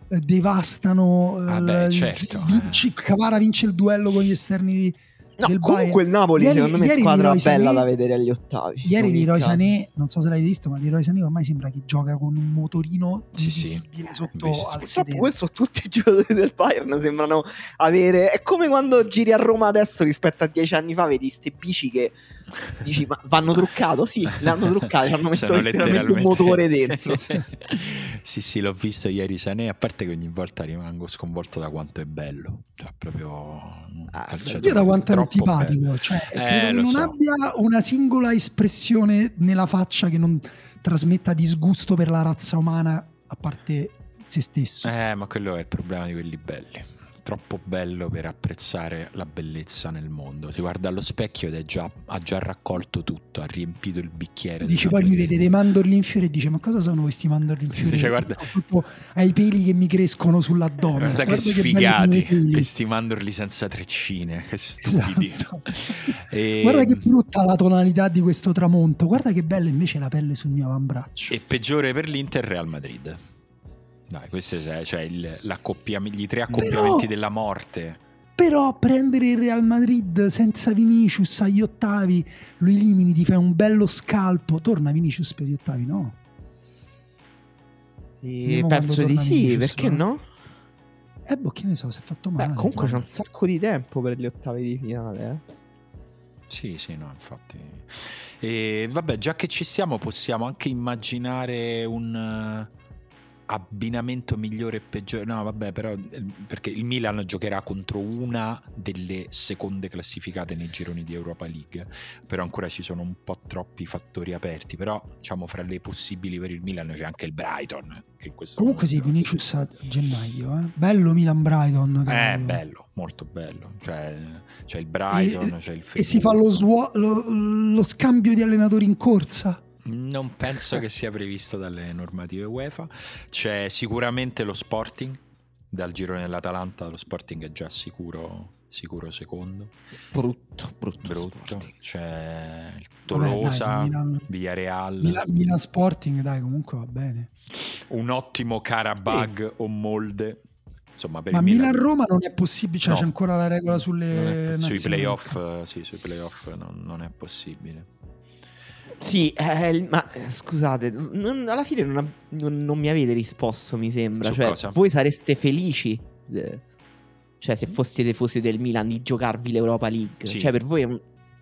[SPEAKER 2] eh, devastano. eh,
[SPEAKER 1] Vabbè,
[SPEAKER 2] il-
[SPEAKER 1] certo,
[SPEAKER 2] vinci-
[SPEAKER 1] eh.
[SPEAKER 2] Kvara vince il duello con gli esterni di-
[SPEAKER 3] No,
[SPEAKER 2] del
[SPEAKER 3] comunque
[SPEAKER 2] Bayern.
[SPEAKER 3] il Napoli
[SPEAKER 2] Ieri-
[SPEAKER 3] secondo me è squadra
[SPEAKER 2] Leroy
[SPEAKER 3] bella
[SPEAKER 2] Sané-
[SPEAKER 3] da vedere agli ottavi.
[SPEAKER 2] Ieri Leroy. Sané, non so se l'avete visto, ma Leroy Sané ormai sembra che gioca con un motorino
[SPEAKER 1] Sì, sì.
[SPEAKER 2] invisibile sotto
[SPEAKER 1] Visto.
[SPEAKER 2] al
[SPEAKER 3] Purtroppo
[SPEAKER 2] sedere.
[SPEAKER 3] questo tutti i giocatori del Bayern sembrano avere. È come quando giri a Roma adesso rispetto a dieci anni fa, vedi ste bici che dici ma vanno truccato? Sì, le hanno truccate, ci hanno messo
[SPEAKER 1] Sono
[SPEAKER 3] letteralmente un
[SPEAKER 1] letteralmente-
[SPEAKER 3] motore dentro. (laughs)
[SPEAKER 1] sì, sì, l'ho visto ieri Sané, a parte che ogni volta rimango sconvolto da quanto è bello. Cioè, proprio un
[SPEAKER 3] Ah,
[SPEAKER 2] Io da quanto è antipatico,
[SPEAKER 1] bello.
[SPEAKER 2] cioè,
[SPEAKER 1] Eh,
[SPEAKER 2] credo che
[SPEAKER 1] lo
[SPEAKER 2] non
[SPEAKER 1] so.
[SPEAKER 2] abbia una singola espressione nella faccia che non trasmetta disgusto per la razza umana, a parte se stesso.
[SPEAKER 1] Eh, ma quello è il problema di quelli belli. Troppo bello per apprezzare la bellezza nel mondo. Si guarda allo specchio ed è già, ha già raccolto tutto, ha riempito il bicchiere.
[SPEAKER 2] Dice poi mi vede dei mandorli in fiore e dice ma cosa sono questi mandorli in fiore?
[SPEAKER 1] Dice, guarda-
[SPEAKER 2] Soprattutto ai peli che mi crescono sull'addome.
[SPEAKER 1] Guarda, che
[SPEAKER 2] miei
[SPEAKER 1] sfigati
[SPEAKER 2] peli.
[SPEAKER 1] questi mandorli senza treccine, che stupidi.
[SPEAKER 2] Esatto. (laughs)
[SPEAKER 1] E-
[SPEAKER 2] Guarda che brutta la tonalità di questo tramonto. Guarda che bella invece la pelle sul mio avambraccio.
[SPEAKER 1] E peggiore per l'Inter Real Madrid. Dai, questi è- cioè il- l'accoppiam- i tre accoppiamenti della morte.
[SPEAKER 2] Però prendere il Real Madrid senza Vinicius agli ottavi, lo elimini, ti fai un bello scalpo. Torna Vinicius per gli ottavi, no?
[SPEAKER 3] E penso di sì,
[SPEAKER 2] Vinicius,
[SPEAKER 3] perché
[SPEAKER 2] no?
[SPEAKER 3] no?
[SPEAKER 2] Eh, boh, che ne so, si è fatto male.
[SPEAKER 3] Beh, comunque c'è un sacco di tempo per gli ottavi di finale. Eh.
[SPEAKER 1] Sì, sì, no, infatti. E vabbè, già che ci siamo, possiamo anche immaginare un abbinamento migliore e peggiore. No, vabbè, però eh, perché il Milan giocherà contro una delle seconde classificate nei gironi di Europa League, però ancora ci sono un po' troppi fattori aperti, però diciamo fra le possibili per il Milan c'è anche il Brighton, che in questo
[SPEAKER 2] Comunque sì, Vinicius a gennaio, eh. Bello Milan-Brighton.
[SPEAKER 1] Eh,
[SPEAKER 2] cavolo.
[SPEAKER 1] bello, molto bello. Cioè, c'è il Brighton,
[SPEAKER 2] E-
[SPEAKER 1] c'è il
[SPEAKER 2] E si fa lo,
[SPEAKER 1] Friburgo.
[SPEAKER 2] suo- lo- lo scambio di allenatori in corsa.
[SPEAKER 1] Non penso che sia previsto dalle normative UEFA. C'è sicuramente lo Sporting. Dal girone dell'Atalanta lo Sporting è già sicuro, sicuro secondo.
[SPEAKER 3] Brutto, brutto.
[SPEAKER 1] Brutto. C'è il
[SPEAKER 2] Vabbè, dai,
[SPEAKER 1] Tolosa,
[SPEAKER 2] Milan-
[SPEAKER 1] Villarreal.
[SPEAKER 2] Milan, Milan Sporting, dai, comunque va bene.
[SPEAKER 1] Un ottimo Karabag o Molde. Insomma, per
[SPEAKER 2] Ma
[SPEAKER 1] il Milan-
[SPEAKER 2] Milan-Roma non è possibile, cioè
[SPEAKER 1] No.
[SPEAKER 2] c'è ancora la regola sulle
[SPEAKER 1] sui playoff, eh, sì, sui playoff non, non è possibile.
[SPEAKER 3] Sì, eh, ma eh, scusate, non- alla fine non, non- non mi avete risposto, mi sembra.
[SPEAKER 1] Su
[SPEAKER 3] Cioè,
[SPEAKER 1] cosa?
[SPEAKER 3] voi sareste felici, eh, cioè se foste tifosi del Milan, di giocarvi l'Europa League.
[SPEAKER 1] Sì.
[SPEAKER 3] Cioè, per voi è un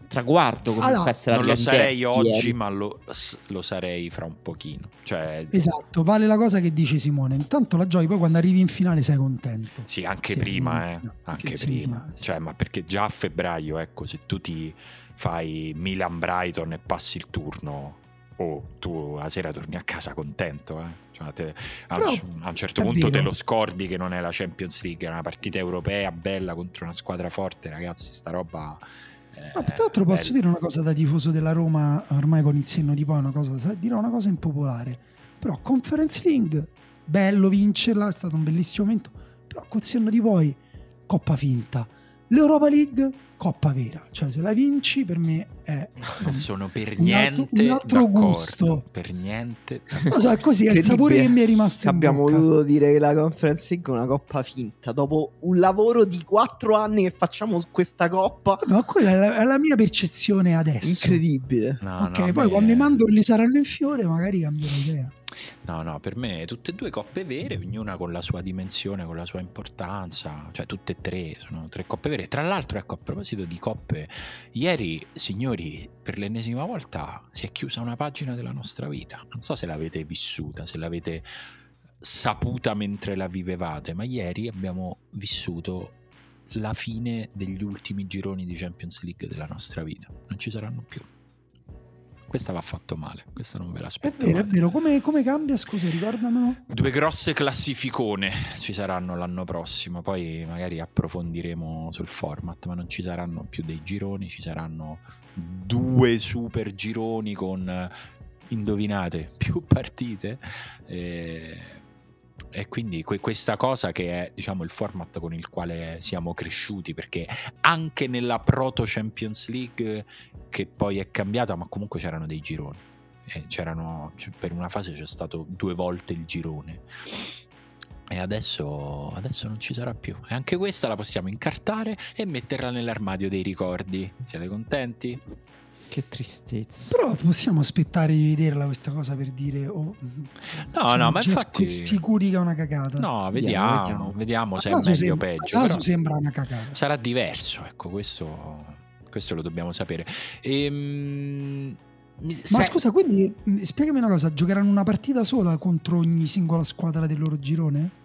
[SPEAKER 3] traguardo comunque
[SPEAKER 2] Allora,
[SPEAKER 3] essere
[SPEAKER 1] Non lo sarei oggi,
[SPEAKER 3] ieri.
[SPEAKER 1] ma lo, lo sarei fra un pochino. Cioè,
[SPEAKER 2] Esatto, vale la cosa che dice Simone. Intanto la giochi, poi quando arrivi in finale sei contento.
[SPEAKER 1] Sì, anche
[SPEAKER 2] Sì,
[SPEAKER 1] prima, eh.
[SPEAKER 2] finale,
[SPEAKER 1] Anche prima.
[SPEAKER 2] semifinale, sì.
[SPEAKER 1] Cioè, ma perché già a febbraio, ecco, se tu ti fai Milan-Brighton e passi il turno, oh, tu la sera torni a casa contento, eh. Cioè, te- a, un,
[SPEAKER 2] Però,
[SPEAKER 1] a un certo punto te lo scordi che non è la Champions League, è una partita europea bella contro una squadra forte, ragazzi, sta roba...
[SPEAKER 2] No, tra l'altro posso dire una cosa da tifoso della Roma, ormai con il senno di poi, una cosa, dirò una cosa impopolare. Però Conference League, bello vincerla, è stato un bellissimo momento, però col senno di poi, coppa finta. L'Europa League, coppa vera. Cioè se la vinci per me è...
[SPEAKER 1] Non sono per
[SPEAKER 2] Un
[SPEAKER 1] niente
[SPEAKER 2] altro- un altro
[SPEAKER 1] d'accordo.
[SPEAKER 2] gusto.
[SPEAKER 1] Per niente.
[SPEAKER 2] Non so, è così, è il sapore che mi è rimasto
[SPEAKER 3] abbiamo
[SPEAKER 2] bocca.
[SPEAKER 3] voluto dire che la Conference League è una coppa finta. Dopo un lavoro di quattro anni che facciamo su questa coppa,
[SPEAKER 2] Vabbè, ma quella è la, è la mia percezione adesso.
[SPEAKER 3] incredibile.
[SPEAKER 1] No,
[SPEAKER 2] ok,
[SPEAKER 1] no,
[SPEAKER 2] poi
[SPEAKER 1] me-
[SPEAKER 2] quando i mandorli saranno in fiore magari cambierò idea.
[SPEAKER 1] No, no, per me tutte e due coppe vere, ognuna con la sua dimensione, con la sua importanza, cioè tutte e tre sono tre coppe vere. Tra l'altro, ecco, a proposito di coppe, ieri, signori, per l'ennesima volta si è chiusa una pagina della nostra vita. Non so se l'avete vissuta, se l'avete saputa mentre la vivevate, ma ieri abbiamo vissuto la fine degli ultimi gironi di Champions League della nostra vita. Non ci saranno più. Questa va fatto male, questa non ve
[SPEAKER 2] È
[SPEAKER 1] l'aspetto.
[SPEAKER 2] vero, è vero. Come, come cambia? Scusa, ricordamelo.
[SPEAKER 1] Due grosse classificone ci saranno l'anno prossimo, poi magari approfondiremo sul format, ma non ci saranno più dei gironi, ci saranno due super gironi con, eh, indovinate, più partite. E, e quindi que- questa cosa che è diciamo il format con il quale siamo cresciuti, perché anche nella proto Champions League che poi è cambiata, ma comunque c'erano dei gironi. Eh, c'erano, cioè, per una fase c'è stato due volte il girone e adesso, adesso non ci sarà più e anche questa la possiamo incartare e metterla nell'armadio dei ricordi siete contenti?
[SPEAKER 3] Che tristezza.
[SPEAKER 2] Però possiamo aspettare di vederla questa cosa per dire. oh, siamo
[SPEAKER 1] no, ma
[SPEAKER 2] già
[SPEAKER 1] infatti-
[SPEAKER 2] sicuri che è una cacata.
[SPEAKER 1] no
[SPEAKER 3] Vediamo,
[SPEAKER 1] vediamo
[SPEAKER 3] vediamo.
[SPEAKER 1] se è meglio o peggio
[SPEAKER 2] caso
[SPEAKER 1] però
[SPEAKER 2] sembra una cacata.
[SPEAKER 1] sarà diverso ecco questo, questo lo dobbiamo sapere Ehm, mi-
[SPEAKER 2] Ma
[SPEAKER 1] se-
[SPEAKER 2] scusa, quindi mh, spiegami una cosa: giocheranno una partita sola contro ogni singola squadra del loro girone?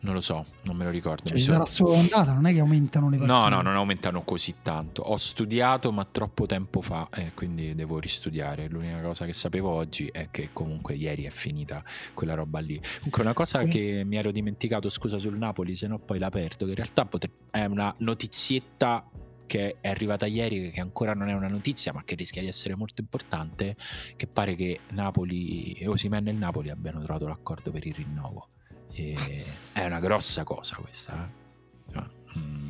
[SPEAKER 1] Non lo so non me lo ricordo
[SPEAKER 2] Cioè, ci sarà solo ondata, non è che aumentano le partite.
[SPEAKER 1] No, no, non aumentano così tanto. Ho studiato, ma troppo tempo fa, e quindi devo ristudiare. L'unica cosa che sapevo oggi è che comunque ieri è finita quella roba lì. Comunque, una cosa che mi ero dimenticato, scusa sul Napoli, se no poi la perdo, che in realtà potre- è una notizietta che è arrivata ieri, che ancora non è una notizia, ma che rischia di essere molto importante, che pare che Napoli e Osimen e il Napoli abbiano trovato l'accordo per il rinnovo. E è una grossa cosa questa. eh. Cioè, mm,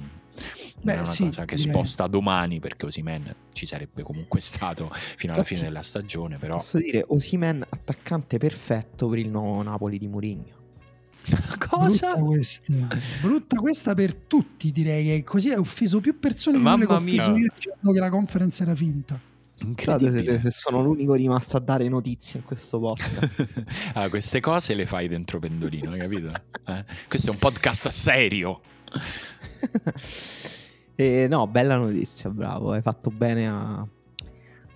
[SPEAKER 2] Beh,
[SPEAKER 1] è una
[SPEAKER 2] sì,
[SPEAKER 1] cosa che
[SPEAKER 2] direi.
[SPEAKER 1] sposta domani perché Osimen ci sarebbe comunque (laughs) stato fino alla
[SPEAKER 3] Infatti,
[SPEAKER 1] fine della stagione, però
[SPEAKER 3] Posso dire, Osimen attaccante perfetto per il nuovo Napoli di Mourinho. (laughs)
[SPEAKER 1] cosa?
[SPEAKER 2] Brutta questa. Brutta questa per tutti, direi che così hai offeso più persone di
[SPEAKER 1] Mamma
[SPEAKER 2] quelle che ho offeso
[SPEAKER 1] mia.
[SPEAKER 2] io dicendo che la conference era finta.
[SPEAKER 3] Scusate se,
[SPEAKER 1] Incredibile.
[SPEAKER 3] se sono l'unico rimasto a dare notizie in questo podcast. (laughs)
[SPEAKER 1] ah, queste cose le fai dentro Pendolino, hai capito? Eh? Questo è un podcast serio. (laughs)
[SPEAKER 3] Eh, no, bella notizia, bravo. Hai fatto bene a,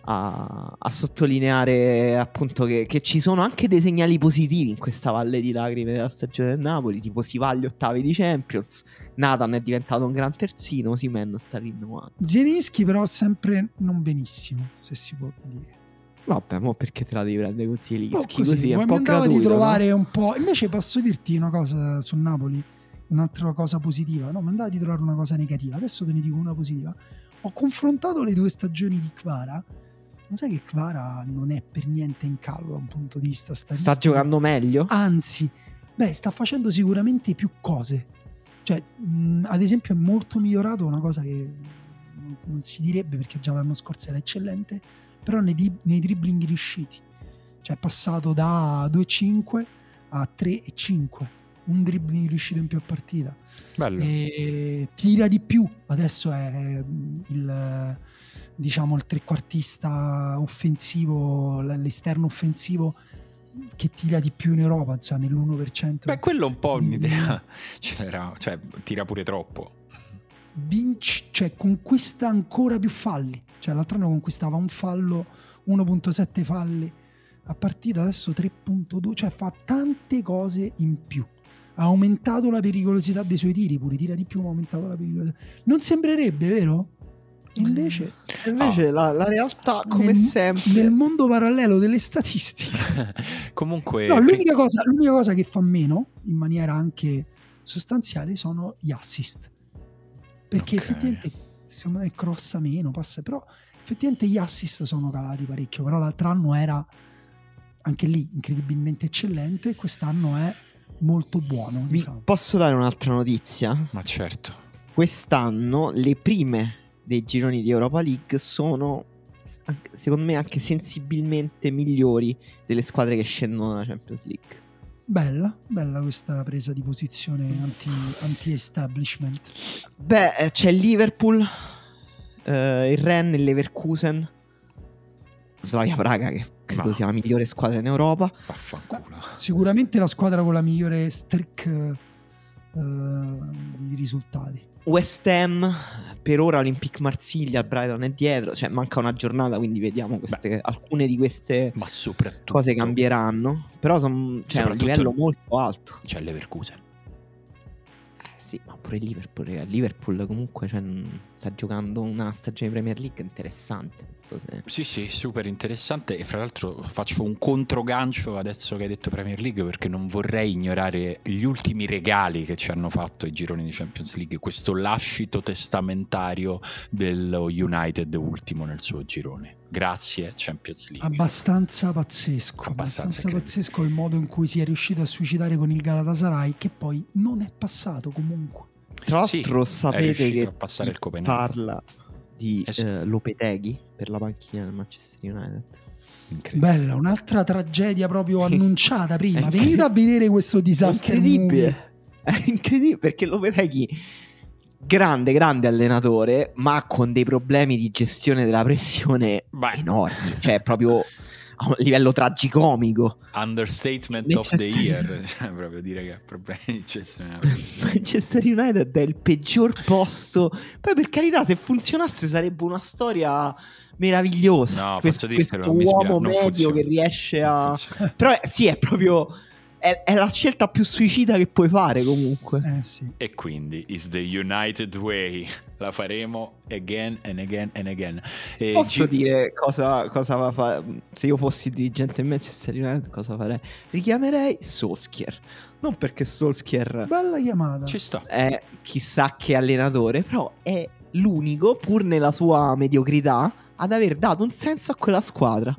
[SPEAKER 3] a- a sottolineare appunto che, che ci sono anche dei segnali positivi in questa valle di lacrime della stagione del Napoli. Tipo si va agli ottavi di Champions. Nathan è diventato un gran terzino. Simen sta rinnovando.
[SPEAKER 2] Zielinski però sempre non benissimo, se si può dire.
[SPEAKER 3] Vabbè, mo perché te la devi prendere con Zielinski?
[SPEAKER 2] così,
[SPEAKER 3] Così è un
[SPEAKER 2] mi
[SPEAKER 3] po'
[SPEAKER 2] andava di
[SPEAKER 3] gratuito, no?
[SPEAKER 2] trovare un po'... Invece posso dirti una cosa sul Napoli, un'altra cosa positiva. No, mi andava di trovare una cosa negativa. Adesso te ne dico una positiva. Ho confrontato le due stagioni di Kvara Ma sai che Kvara non è per niente in calo da un punto di vista statistico?
[SPEAKER 3] Sta giocando meglio?
[SPEAKER 2] Anzi, beh, sta facendo sicuramente più cose. Cioè, mh, ad esempio, è molto migliorato una cosa che non- si direbbe perché già l'anno scorso era eccellente, però nei, di- nei dribbling riusciti. Cioè, è passato da 2,5 a 3,5. Un dribbling riuscito in più a partita.
[SPEAKER 1] Bello.
[SPEAKER 2] E tira di più. Adesso è il diciamo il trequartista offensivo, l'esterno offensivo che tira di più in Europa, cioè nell'1%.
[SPEAKER 1] Beh, quello è un po' un'idea. (laughs) C'era, cioè, tira pure troppo.
[SPEAKER 2] vince, cioè conquista ancora più falli. Cioè l'altro anno conquistava un fallo, 1.7 falli a partita, adesso 3.2, cioè fa tante cose in più. Ha aumentato la pericolosità dei suoi tiri, pure tira di più, ma ha aumentato la pericolosità. Non sembrerebbe, vero? Invece,
[SPEAKER 3] Invece la, la realtà, come
[SPEAKER 2] nel,
[SPEAKER 3] sempre...
[SPEAKER 2] nel mondo parallelo delle statistiche, (laughs)
[SPEAKER 1] Comunque,
[SPEAKER 2] no, l'unica, cosa, l'unica cosa che fa meno, in maniera anche sostanziale, sono gli assist. Perché
[SPEAKER 1] Ok.
[SPEAKER 2] effettivamente, secondo me, crossa meno, passa, però effettivamente gli assist sono calati parecchio. Però l'altro anno era anche lì incredibilmente eccellente, quest'anno è molto buono.
[SPEAKER 3] Vi
[SPEAKER 2] Diciamo.
[SPEAKER 3] posso dare un'altra notizia?
[SPEAKER 1] ma certo.
[SPEAKER 3] Quest'anno le prime dei gironi di Europa League sono, secondo me, anche sensibilmente migliori delle squadre che scendono dalla Champions League.
[SPEAKER 2] Bella, bella questa presa di posizione anti, anti-establishment.
[SPEAKER 3] Beh, eh, c'è il Liverpool, eh, il Rennes, il Leverkusen, Slavia Praga, che credo
[SPEAKER 1] Ma-
[SPEAKER 3] sia la migliore squadra in Europa.
[SPEAKER 1] Vaffanculo.
[SPEAKER 2] Sicuramente la squadra con la migliore streak eh, di risultati.
[SPEAKER 3] West Ham, per ora Olympique Marsiglia, il Brighton è dietro, cioè manca una giornata, quindi vediamo queste, alcune di queste cose cambieranno. Però sono cioè, un
[SPEAKER 1] Soprattutto-
[SPEAKER 3] livello molto alto.
[SPEAKER 1] C'è Leverkusen.
[SPEAKER 3] Sì, ma pure il Liverpool, il Liverpool comunque cioè, sta giocando una stagione Premier League interessante. So se...
[SPEAKER 1] Sì, sì, super interessante. E fra l'altro faccio un controgancio adesso che hai detto Premier League perché non vorrei ignorare gli ultimi regali che ci hanno fatto i gironi di Champions League. Questo lascito testamentario dello United ultimo nel suo girone. Grazie Champions League.
[SPEAKER 2] Abbastanza pazzesco.
[SPEAKER 1] Abbastanza
[SPEAKER 2] Abbastanza, pazzesco il modo in cui si è riuscito a suicidare con il Galatasaray, che poi non è passato comunque.
[SPEAKER 3] Tra
[SPEAKER 1] Sì,
[SPEAKER 3] l'altro
[SPEAKER 1] è
[SPEAKER 3] sapete che
[SPEAKER 1] passare il Copenaghen.
[SPEAKER 3] parla di
[SPEAKER 1] Eh sì.
[SPEAKER 3] eh, Lopeteghi per la panchina del Manchester United.
[SPEAKER 1] Incredibile.
[SPEAKER 2] Bella, un'altra tragedia proprio (laughs) annunciata prima. Venite a vedere questo disastro movie.
[SPEAKER 3] incredibile. (laughs) È incredibile perché Lopeteghi, grande, grande allenatore, ma con dei problemi di gestione della pressione
[SPEAKER 1] Beh.
[SPEAKER 3] enormi. Cioè, proprio a un livello tragicomico.
[SPEAKER 1] Understatement of the
[SPEAKER 3] Manchester-
[SPEAKER 1] year. Cioè, proprio dire che ha problemi di gestione della pressione.
[SPEAKER 3] Manchester United è il peggior posto. Poi, per carità, se funzionasse sarebbe una storia meravigliosa.
[SPEAKER 1] No,
[SPEAKER 3] Quest-
[SPEAKER 1] posso dirtelo,
[SPEAKER 3] questo uomo medio
[SPEAKER 1] funziona.
[SPEAKER 3] che riesce a. Però, è- sì, è proprio. È, è la scelta più suicida che puoi fare, comunque.
[SPEAKER 2] Eh sì.
[SPEAKER 1] E quindi is the United way. La faremo again and again and again. E
[SPEAKER 3] Posso
[SPEAKER 1] gi-
[SPEAKER 3] dire cosa, cosa va fa- se io fossi dirigente in Manchester United cosa farei? Richiamerei Solskjaer. Non perché Solskjaer
[SPEAKER 2] Bella chiamata.
[SPEAKER 1] Ci sto.
[SPEAKER 3] è chissà che allenatore, però è l'unico, pur nella sua mediocrità, ad aver dato un senso a quella squadra.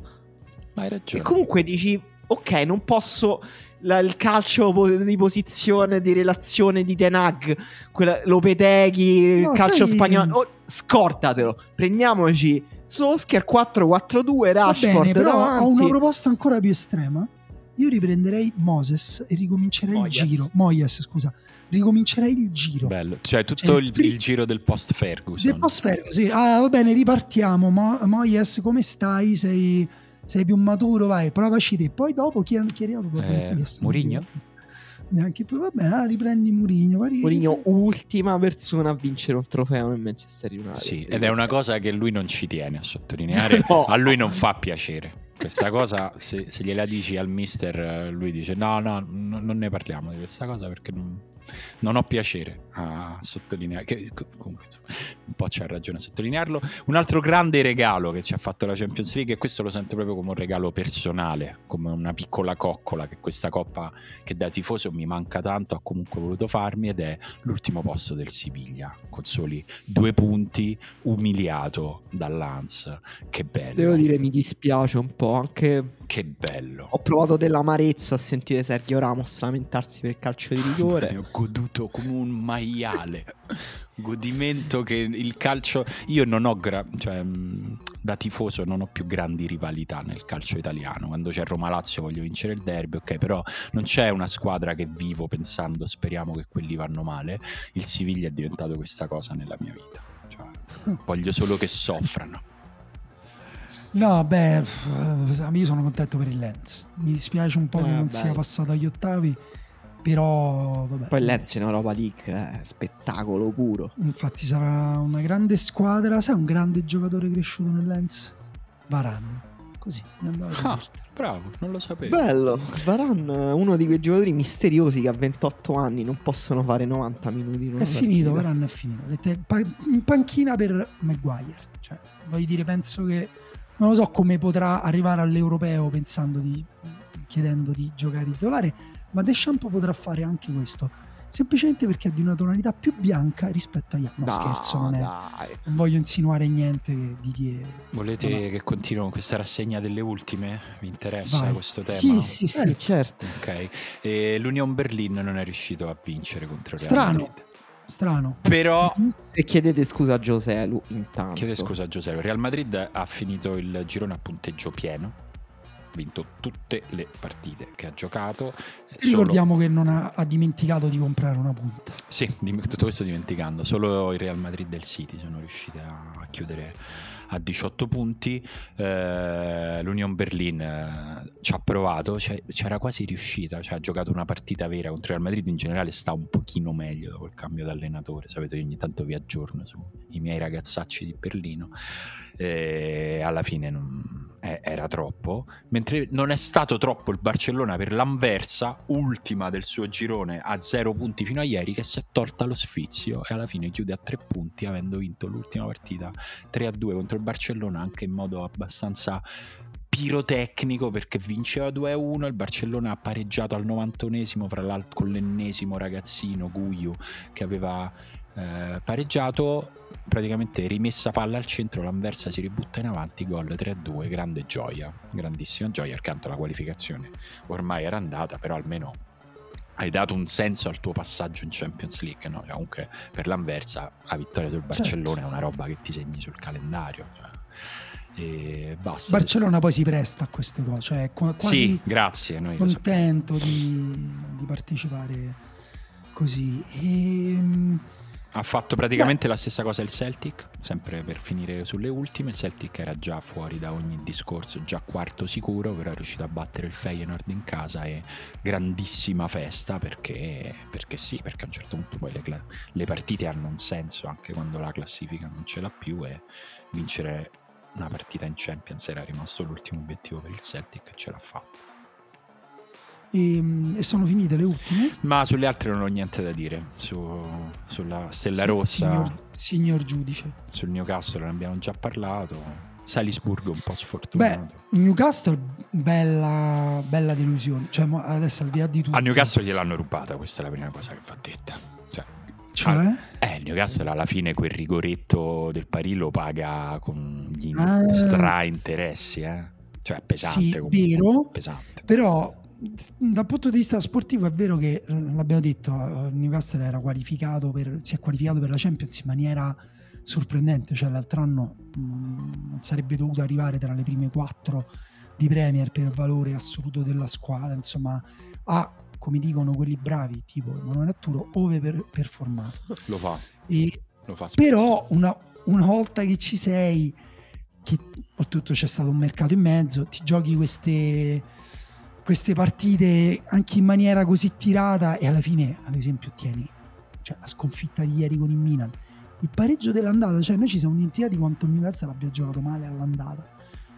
[SPEAKER 1] Ma hai
[SPEAKER 3] E
[SPEAKER 1] ragione.
[SPEAKER 3] comunque dici, ok, non posso... la- il calcio po- di posizione, di relazione di Tenag, quella, Lopeteghi,
[SPEAKER 2] No,
[SPEAKER 3] il calcio
[SPEAKER 2] sai-
[SPEAKER 3] spagnolo, oh, scordatelo. Prendiamoci Solskjaer 4-4-2,
[SPEAKER 2] Va
[SPEAKER 3] Rashford
[SPEAKER 2] bene, però
[SPEAKER 3] davanti.
[SPEAKER 2] ho una proposta ancora più estrema. Io riprenderei Moses e ricomincerei
[SPEAKER 3] Moyes.
[SPEAKER 2] il giro. Moyes, scusa. Ricomincerei il giro.
[SPEAKER 1] Bello. Cioè tutto
[SPEAKER 2] Cioè,
[SPEAKER 1] il,
[SPEAKER 2] pri-
[SPEAKER 1] il giro del post Ferguson.
[SPEAKER 2] Del post Ferguson, sì. Ah, va bene, ripartiamo. Mo- Moyes, come stai? Sei, sei più maturo? Vai, provaci te. Poi dopo chi, chi è arrivato dopo?
[SPEAKER 1] Eh? Mourinho?
[SPEAKER 2] Neanche più. Va bene, allora riprendi ri-
[SPEAKER 3] Mourinho, ultima persona a vincere un trofeo nel Manchester United.
[SPEAKER 1] Sì, ed è una cosa che lui non ci tiene a sottolineare. (laughs)
[SPEAKER 3] No.
[SPEAKER 1] A lui non fa piacere. Questa cosa, se, se gliela dici al mister, eh, lui dice: No, no, no, non ne parliamo di questa cosa perché non, non ho piacere a sottolineare, che comunque insomma, un po' c'ha ragione a sottolinearlo. Un altro grande regalo che ci ha fatto la Champions League, e questo lo sento proprio come un regalo personale, come una piccola coccola che questa coppa che da tifoso mi manca tanto, ha comunque voluto farmi ed è l'ultimo posto del Siviglia, con soli due punti, umiliato dall'Ans. Che bello.
[SPEAKER 3] Devo dire mi dispiace un po', anche
[SPEAKER 1] Che bello.
[SPEAKER 3] ho provato dell'amarezza a sentire Sergio Ramos lamentarsi per il calcio di rigore.
[SPEAKER 1] Goduto come un maiale. Godimento che il calcio. Io non ho, gra- cioè, mh, da tifoso, non ho più grandi rivalità nel calcio italiano. Quando c'è Roma Lazio voglio vincere il derby, ok, però non c'è una squadra che vivo pensando speriamo che quelli vanno male. Il Siviglia è diventato questa cosa nella mia vita. Cioè, voglio solo che soffrano.
[SPEAKER 2] No, beh, io sono contento per il Lens. Mi dispiace un po' che
[SPEAKER 3] Eh,
[SPEAKER 2] non
[SPEAKER 3] bello.
[SPEAKER 2] sia passato agli ottavi, però vabbè.
[SPEAKER 3] Poi Lenz in Europa League, eh, spettacolo puro.
[SPEAKER 2] Infatti sarà una grande squadra. Sai un grande giocatore cresciuto nel Lens? Varan. Così, mi andava a
[SPEAKER 1] Ah, bravo, non lo sapevo.
[SPEAKER 3] Bello, Varan, uno di quei giocatori misteriosi che a 28 anni non possono fare 90 minuti. in una
[SPEAKER 2] È finito. Varan è finito. Le te- pa- in panchina per Maguire. Cioè, voglio dire, penso che non lo so come potrà arrivare all'europeo pensando di chiedendo di giocare titolare, ma Deschamps potrà fare anche questo. Semplicemente perché è di una tonalità più bianca rispetto agli altri. No,
[SPEAKER 3] No,
[SPEAKER 2] scherzo, non è. Non voglio insinuare niente che- di chi è.
[SPEAKER 1] Volete
[SPEAKER 2] No.
[SPEAKER 1] che continuo con questa rassegna delle ultime? Vi interessa
[SPEAKER 2] Vai.
[SPEAKER 1] questo tema?
[SPEAKER 3] Sì, sì, sì,
[SPEAKER 2] Eh.
[SPEAKER 3] certo.
[SPEAKER 1] Ok, e l'Union Berlin non è riuscito a vincere contro il Real
[SPEAKER 2] Strano.
[SPEAKER 1] Madrid.
[SPEAKER 2] Strano.
[SPEAKER 1] Però
[SPEAKER 3] E chiedete scusa a Giuseppe intanto.
[SPEAKER 1] chiede scusa a Giuseppe. Il Real Madrid ha finito il girone a punteggio pieno, ha vinto tutte le partite che ha giocato. Solo-
[SPEAKER 2] Ricordiamo che non ha, ha dimenticato di comprare una punta.
[SPEAKER 1] Sì, tutto questo dimenticando. Solo il Real Madrid e il City sono riusciti a chiudere a 18 punti. Eh, L'Union Berlin eh, ci ha provato, cioè, c'era quasi riuscita. Cioè, ha giocato una partita vera contro il Real Madrid. In generale sta un pochino meglio dopo il cambio d'allenatore. Sapete, ogni tanto vi aggiorno sui miei ragazzacci di Berlino. Eh, alla fine non- eh, era troppo. Mentre non è stato troppo il Barcellona per l'Anversa, ultima del suo girone a zero punti fino a ieri, che si è tolta lo sfizio e alla fine chiude a tre punti, avendo vinto l'ultima partita 3-2 contro il Barcellona, anche in modo abbastanza pirotecnico perché vinceva 2-1 il Barcellona ha pareggiato al 91esimo fra l'altro con l'ennesimo ragazzino Guiu che aveva eh, pareggiato praticamente rimessa palla al centro l'Anversa si ributta in avanti gol 3-2 grande gioia grandissima gioia accanto alla qualificazione ormai era andata però almeno hai dato un senso al tuo passaggio in Champions League no? Comunque per l'Anversa la vittoria sul Barcellona è una roba che ti segni sul calendario cioè. e basta
[SPEAKER 2] Barcellona poi si presta a queste cose, cioè quasi
[SPEAKER 1] sì grazie noi
[SPEAKER 2] contento di, di partecipare così. E,
[SPEAKER 1] Ha fatto praticamente la stessa cosa il Celtic, sempre per finire sulle ultime. Il Celtic era già fuori da ogni discorso, già quarto sicuro, però è riuscito a battere il Feyenoord in casa e grandissima festa perché, perché sì, perché a un certo punto poi le, le partite hanno un senso anche quando la classifica non ce l'ha più e vincere una partita in Champions era rimasto l'ultimo obiettivo per il Celtic e ce l'ha fatto.
[SPEAKER 2] E- e sono finite le ultime.
[SPEAKER 1] Ma sulle altre non ho niente da dire, su- sulla Stella
[SPEAKER 2] Sì,
[SPEAKER 1] Rossa.
[SPEAKER 2] Signor, signor giudice.
[SPEAKER 1] sul Newcastle ne abbiamo già parlato. Salisburgo un po'
[SPEAKER 2] Beh,
[SPEAKER 1] sfortunato.
[SPEAKER 2] Newcastle, bella, bella delusione. Cioè, adesso al di là di tutto.
[SPEAKER 1] A Newcastle gliel'hanno rubata, questa è la prima cosa che va detta. Cioè,
[SPEAKER 2] Cioè?
[SPEAKER 1] eh, il Newcastle alla fine quel rigoretto del pari lo paga con gli
[SPEAKER 2] Ah.
[SPEAKER 1] stra interessi, eh. Cioè, è pesante
[SPEAKER 2] Sì,
[SPEAKER 1] comunque.
[SPEAKER 2] vero.
[SPEAKER 1] Pesante.
[SPEAKER 2] Però dal punto di vista sportivo è vero che eh, l'abbiamo detto, il Newcastle era qualificato per, si è qualificato per la Champions in maniera sorprendente, cioè l'altro anno non, non sarebbe dovuto arrivare tra le prime quattro di Premier per valore assoluto della squadra, insomma ha come dicono quelli bravi tipo Emanuele Atturo ove per, performato (laughs)
[SPEAKER 1] Lo fa,
[SPEAKER 2] e
[SPEAKER 1] lo fa.
[SPEAKER 2] però una, una volta che ci sei, che oltretutto c'è stato un mercato in mezzo, ti giochi queste, queste partite anche in maniera così tirata e alla fine, ad esempio, ottieni cioè, la sconfitta di ieri con il Milan, il pareggio dell'andata, cioè noi ci siamo dimenticati quanto il Newcastle abbia giocato male all'andata.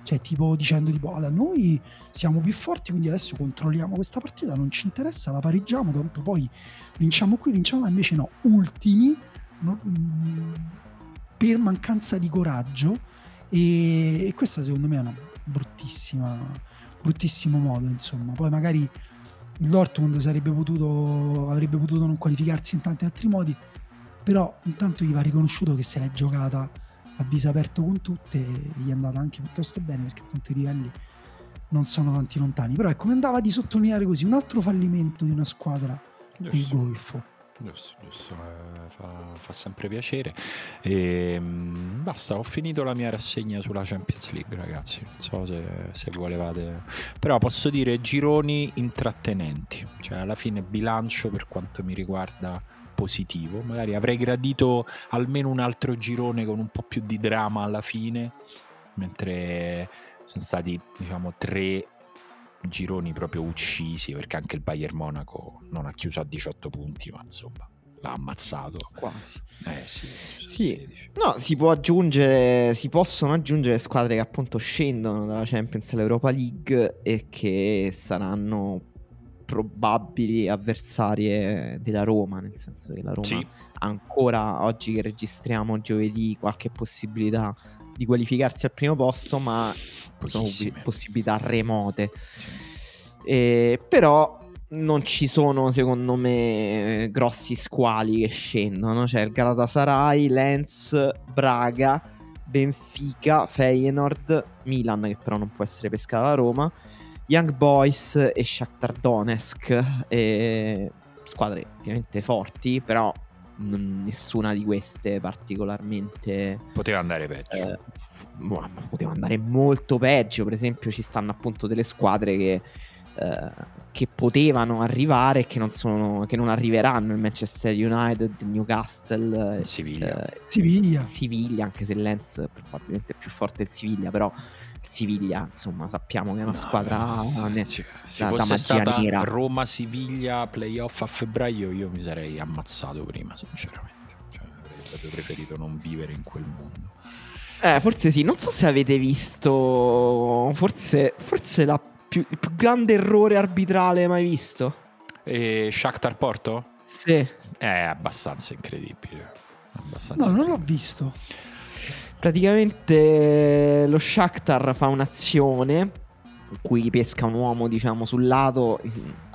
[SPEAKER 2] Cioè, tipo dicendo tipo, allora, noi siamo più forti, quindi adesso controlliamo questa partita, non ci interessa, la pareggiamo, tanto poi vinciamo qui, vinciamo là, invece no, ultimi, no, mm, per mancanza di coraggio e, e questa secondo me è una bruttissima, bruttissimo modo, insomma. Poi magari il Dortmund sarebbe potuto, avrebbe potuto non qualificarsi in tanti altri modi, però intanto gli va riconosciuto che se l'è giocata a viso aperto con tutte e gli è andata anche piuttosto bene perché appunto i livelli non sono tanti lontani. Però ecco, mi andava di sottolineare così un altro fallimento di una squadra del Golfo.
[SPEAKER 1] Giusto, giusto, eh, fa, fa, sempre piacere. E, ehm, basta, ho finito la mia rassegna sulla Champions League, ragazzi. Non so se, se volevate, però posso dire gironi intrattenenti. Cioè, alla fine, bilancio per quanto mi riguarda positivo. Magari avrei gradito almeno un altro girone con un po' più di dramma alla fine, mentre sono stati, diciamo, tre gironi proprio uccisi perché anche il Bayern Monaco non ha chiuso a 18 punti ma insomma l'ha ammazzato
[SPEAKER 3] quasi
[SPEAKER 1] eh sì,
[SPEAKER 3] sì. no si può aggiungere si possono aggiungere squadre che appunto scendono dalla Champions all'Europa League e che saranno probabili avversarie della Roma nel senso che la Roma
[SPEAKER 1] sì.
[SPEAKER 3] ancora oggi che registriamo giovedì qualche possibilità di qualificarsi al primo posto ma sono possibilità remote. Eh, però non ci sono, secondo me, grossi squali che scendono. C'è il Galatasaray, Lens, Braga, Benfica, Feyenoord, Milan, che però non può essere pescata da Roma, Young Boys e Shakhtar Donetsk. E squadre ovviamente forti, però nessuna di queste particolarmente
[SPEAKER 1] poteva andare peggio.
[SPEAKER 3] eh, poteva andare molto peggio. Per esempio ci stanno appunto delle squadre che, eh, che potevano arrivare e che non, sono, che non arriveranno. Il Manchester United Newcastle
[SPEAKER 1] Siviglia.
[SPEAKER 2] Eh, Siviglia
[SPEAKER 3] Siviglia anche se Lenz probabilmente è più forte del Siviglia però Siviglia, insomma, sappiamo che è una no,
[SPEAKER 1] squadra
[SPEAKER 3] no,
[SPEAKER 1] ne, se da, fosse da stata nera. Roma-Siviglia playoff a febbraio, io mi sarei ammazzato prima, sinceramente. Cioè, avrei proprio preferito non vivere in quel mondo.
[SPEAKER 3] Eh, forse sì, non so se avete visto, forse, forse la più, il più grande errore arbitrale mai visto.
[SPEAKER 1] E Shakhtar Porto?
[SPEAKER 3] Sì.
[SPEAKER 1] È abbastanza incredibile.
[SPEAKER 2] Abbastanza no, incredibile. non l'ho visto.
[SPEAKER 3] Praticamente lo Shakhtar fa un'azione in cui pesca un uomo, diciamo, sul lato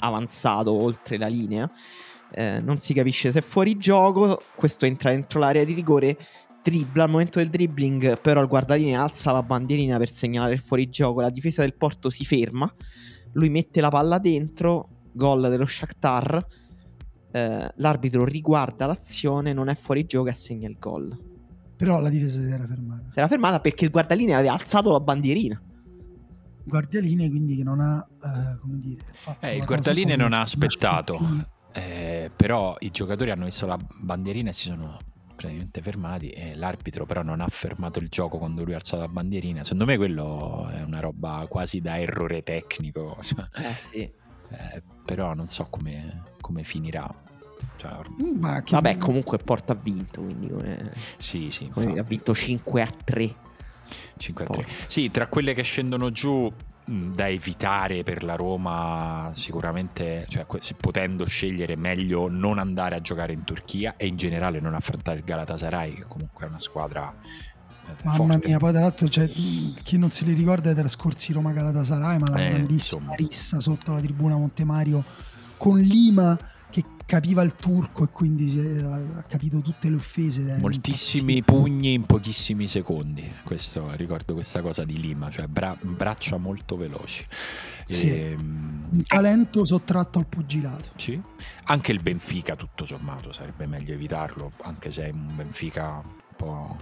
[SPEAKER 3] avanzato oltre la linea. Eh, non si capisce se è fuori gioco. Questo entra dentro l'area di rigore. Dribbla al momento del dribbling, però il guardalinea alza la bandierina per segnalare il fuorigioco. La difesa del Porto si ferma. Lui mette la palla dentro. Gol dello Shakhtar. Eh, l'arbitro riguarda l'azione, non è fuori gioco e assegna il gol.
[SPEAKER 2] Però la difesa si era fermata.
[SPEAKER 3] Si era fermata perché il guardaline aveva alzato la bandierina.
[SPEAKER 2] Guardialine quindi che non ha, eh, come dire, fatto
[SPEAKER 1] eh, il guardaline non ha aspettato. Eh, però i giocatori hanno visto la bandierina e si sono praticamente fermati e l'arbitro però non ha fermato il gioco quando lui ha alzato la bandierina. Secondo me quello è una roba quasi da errore tecnico.
[SPEAKER 3] Eh sì. (laughs)
[SPEAKER 1] Eh, però non so come, come finirà. Cioè,
[SPEAKER 3] mm, Ma che... Vabbè, comunque Porto ha vinto, quindi come...
[SPEAKER 1] Sì, sì.
[SPEAKER 3] Come ha vinto 5 a 3.
[SPEAKER 1] 5 a 3. Sì, tra quelle che scendono giù da evitare per la Roma sicuramente, cioè potendo scegliere meglio non andare a giocare in Turchia e in generale non affrontare il Galatasaray che comunque è una squadra
[SPEAKER 2] eh, Mamma forte. mia, poi tra l'altro cioè, chi non se li ricorda dei trascorsi Roma Galatasaray, ma la eh, grandissima insomma. rissa sotto la tribuna Montemario con Lima capiva il turco e quindi ha capito tutte le offese.
[SPEAKER 1] Moltissimi pugni in pochissimi secondi. Questo, ricordo questa cosa di Lima, cioè bra- braccia molto veloci.
[SPEAKER 2] Sì. E, ehm, un talento sottratto al pugilato.
[SPEAKER 1] Sì. Anche il Benfica, tutto sommato, sarebbe meglio evitarlo, anche se è un Benfica un po'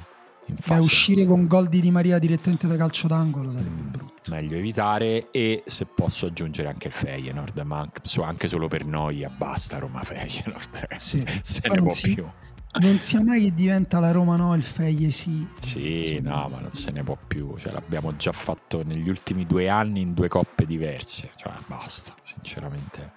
[SPEAKER 2] Beh, uscire con gol di Di Maria direttamente da calcio d'angolo sarebbe mm, brutto.
[SPEAKER 1] Meglio evitare e se posso aggiungere anche il Feyenoord, ma anche solo per noi basta Roma Feyenoord. (laughs)
[SPEAKER 2] Sì.
[SPEAKER 1] se ne può
[SPEAKER 2] si,
[SPEAKER 1] più.
[SPEAKER 2] Non sia mai che diventa la Roma no, il Feye sì.
[SPEAKER 1] Sì, no, ma non se ne può più. Cioè, l'abbiamo già fatto negli ultimi due anni in due coppe diverse. Cioè, basta, sinceramente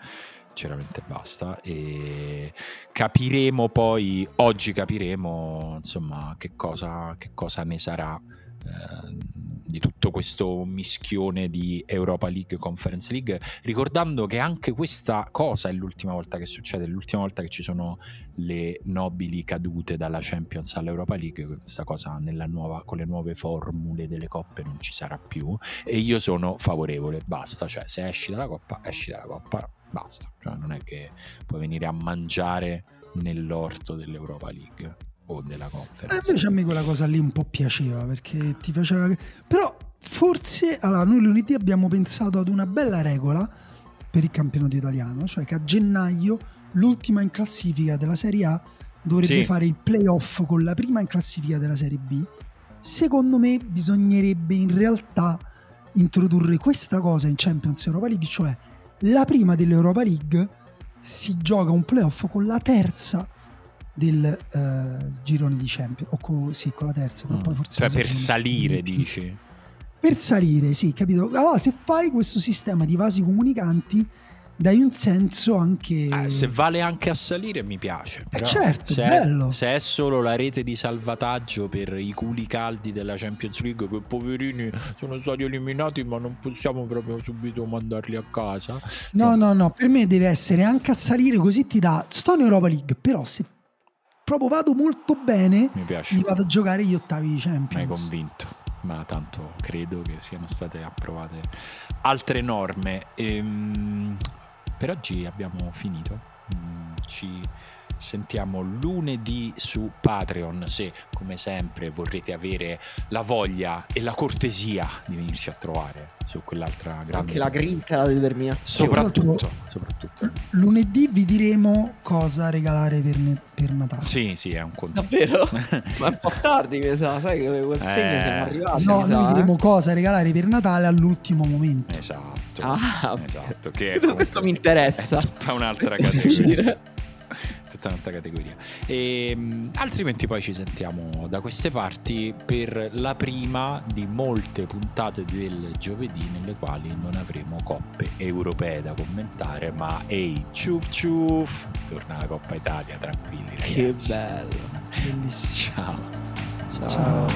[SPEAKER 1] sinceramente basta. E capiremo poi oggi capiremo insomma che cosa, che cosa ne sarà eh, di tutto questo mischione di Europa League, Conference League, ricordando che anche questa cosa è l'ultima volta che succede, l'ultima volta che ci sono le nobili cadute dalla Champions all'Europa League, questa cosa nuova, con le nuove formule delle coppe non ci sarà più. E io sono favorevole, basta, cioè se esci dalla coppa, esci dalla coppa, basta, cioè non è che puoi venire a mangiare nell'orto dell'Europa League o della conference.
[SPEAKER 2] Eh, invece a me quella cosa lì un po' piaceva perché ti faceva. Però forse allora, noi lunedì abbiamo pensato ad una bella regola per il campionato italiano, cioè che a gennaio l'ultima in classifica della Serie A dovrebbe sì. fare il playoff con la prima in classifica della Serie B. Secondo me bisognerebbe in realtà introdurre questa cosa in Champions Europa League, cioè la prima dell'Europa League si gioca un playoff con la terza del uh, girone di Champions o con, sì, con la terza mm. poi forse
[SPEAKER 1] cioè per salire dici?
[SPEAKER 2] Per salire sì capito? Allora se fai questo sistema di vasi comunicanti dai un senso anche
[SPEAKER 1] eh, se vale anche a salire mi piace
[SPEAKER 2] eh certo
[SPEAKER 1] se
[SPEAKER 2] è, bello
[SPEAKER 1] se è solo la rete di salvataggio per i culi caldi della Champions League che poverini sono stati eliminati ma non possiamo proprio subito mandarli a casa
[SPEAKER 2] no no no, no per me deve essere anche a salire così ti dà sto in Europa League però se proprio vado molto bene, mi, piace. mi vado a giocare gli ottavi di Champions.
[SPEAKER 1] Mi hai convinto, ma tanto credo che siano state approvate altre norme. Ehm, per oggi abbiamo finito. Mm, ci sentiamo lunedì su Patreon se come sempre vorrete avere la voglia e la cortesia di venirci a trovare su quell'altra grande
[SPEAKER 3] anche la grinta e la determinazione.
[SPEAKER 1] Soprattutto, soprattutto,
[SPEAKER 2] lunedì vi diremo cosa regalare per, ne- per Natale.
[SPEAKER 1] Sì sì è un conto.
[SPEAKER 3] Davvero? (laughs) ma è un po' tardi mi sa sai che le consegne eh... siamo arrivati
[SPEAKER 2] no noi
[SPEAKER 3] sa,
[SPEAKER 2] diremo eh? cosa regalare per Natale all'ultimo momento.
[SPEAKER 1] Esatto.
[SPEAKER 3] Ah,
[SPEAKER 1] esatto che
[SPEAKER 3] questo mi interessa.
[SPEAKER 1] è tutta un'altra (laughs) categoria tutta un'altra categoria. E, ehm, altrimenti poi ci sentiamo da queste parti per la prima di molte puntate del giovedì nelle quali non avremo coppe europee da commentare, ma ehi, ciuf ciuf, torna la Coppa Italia, tranquilli ragazzi.
[SPEAKER 3] Che bello.
[SPEAKER 2] Bellissimo.
[SPEAKER 1] Ciao.
[SPEAKER 2] Ciao. Ciao.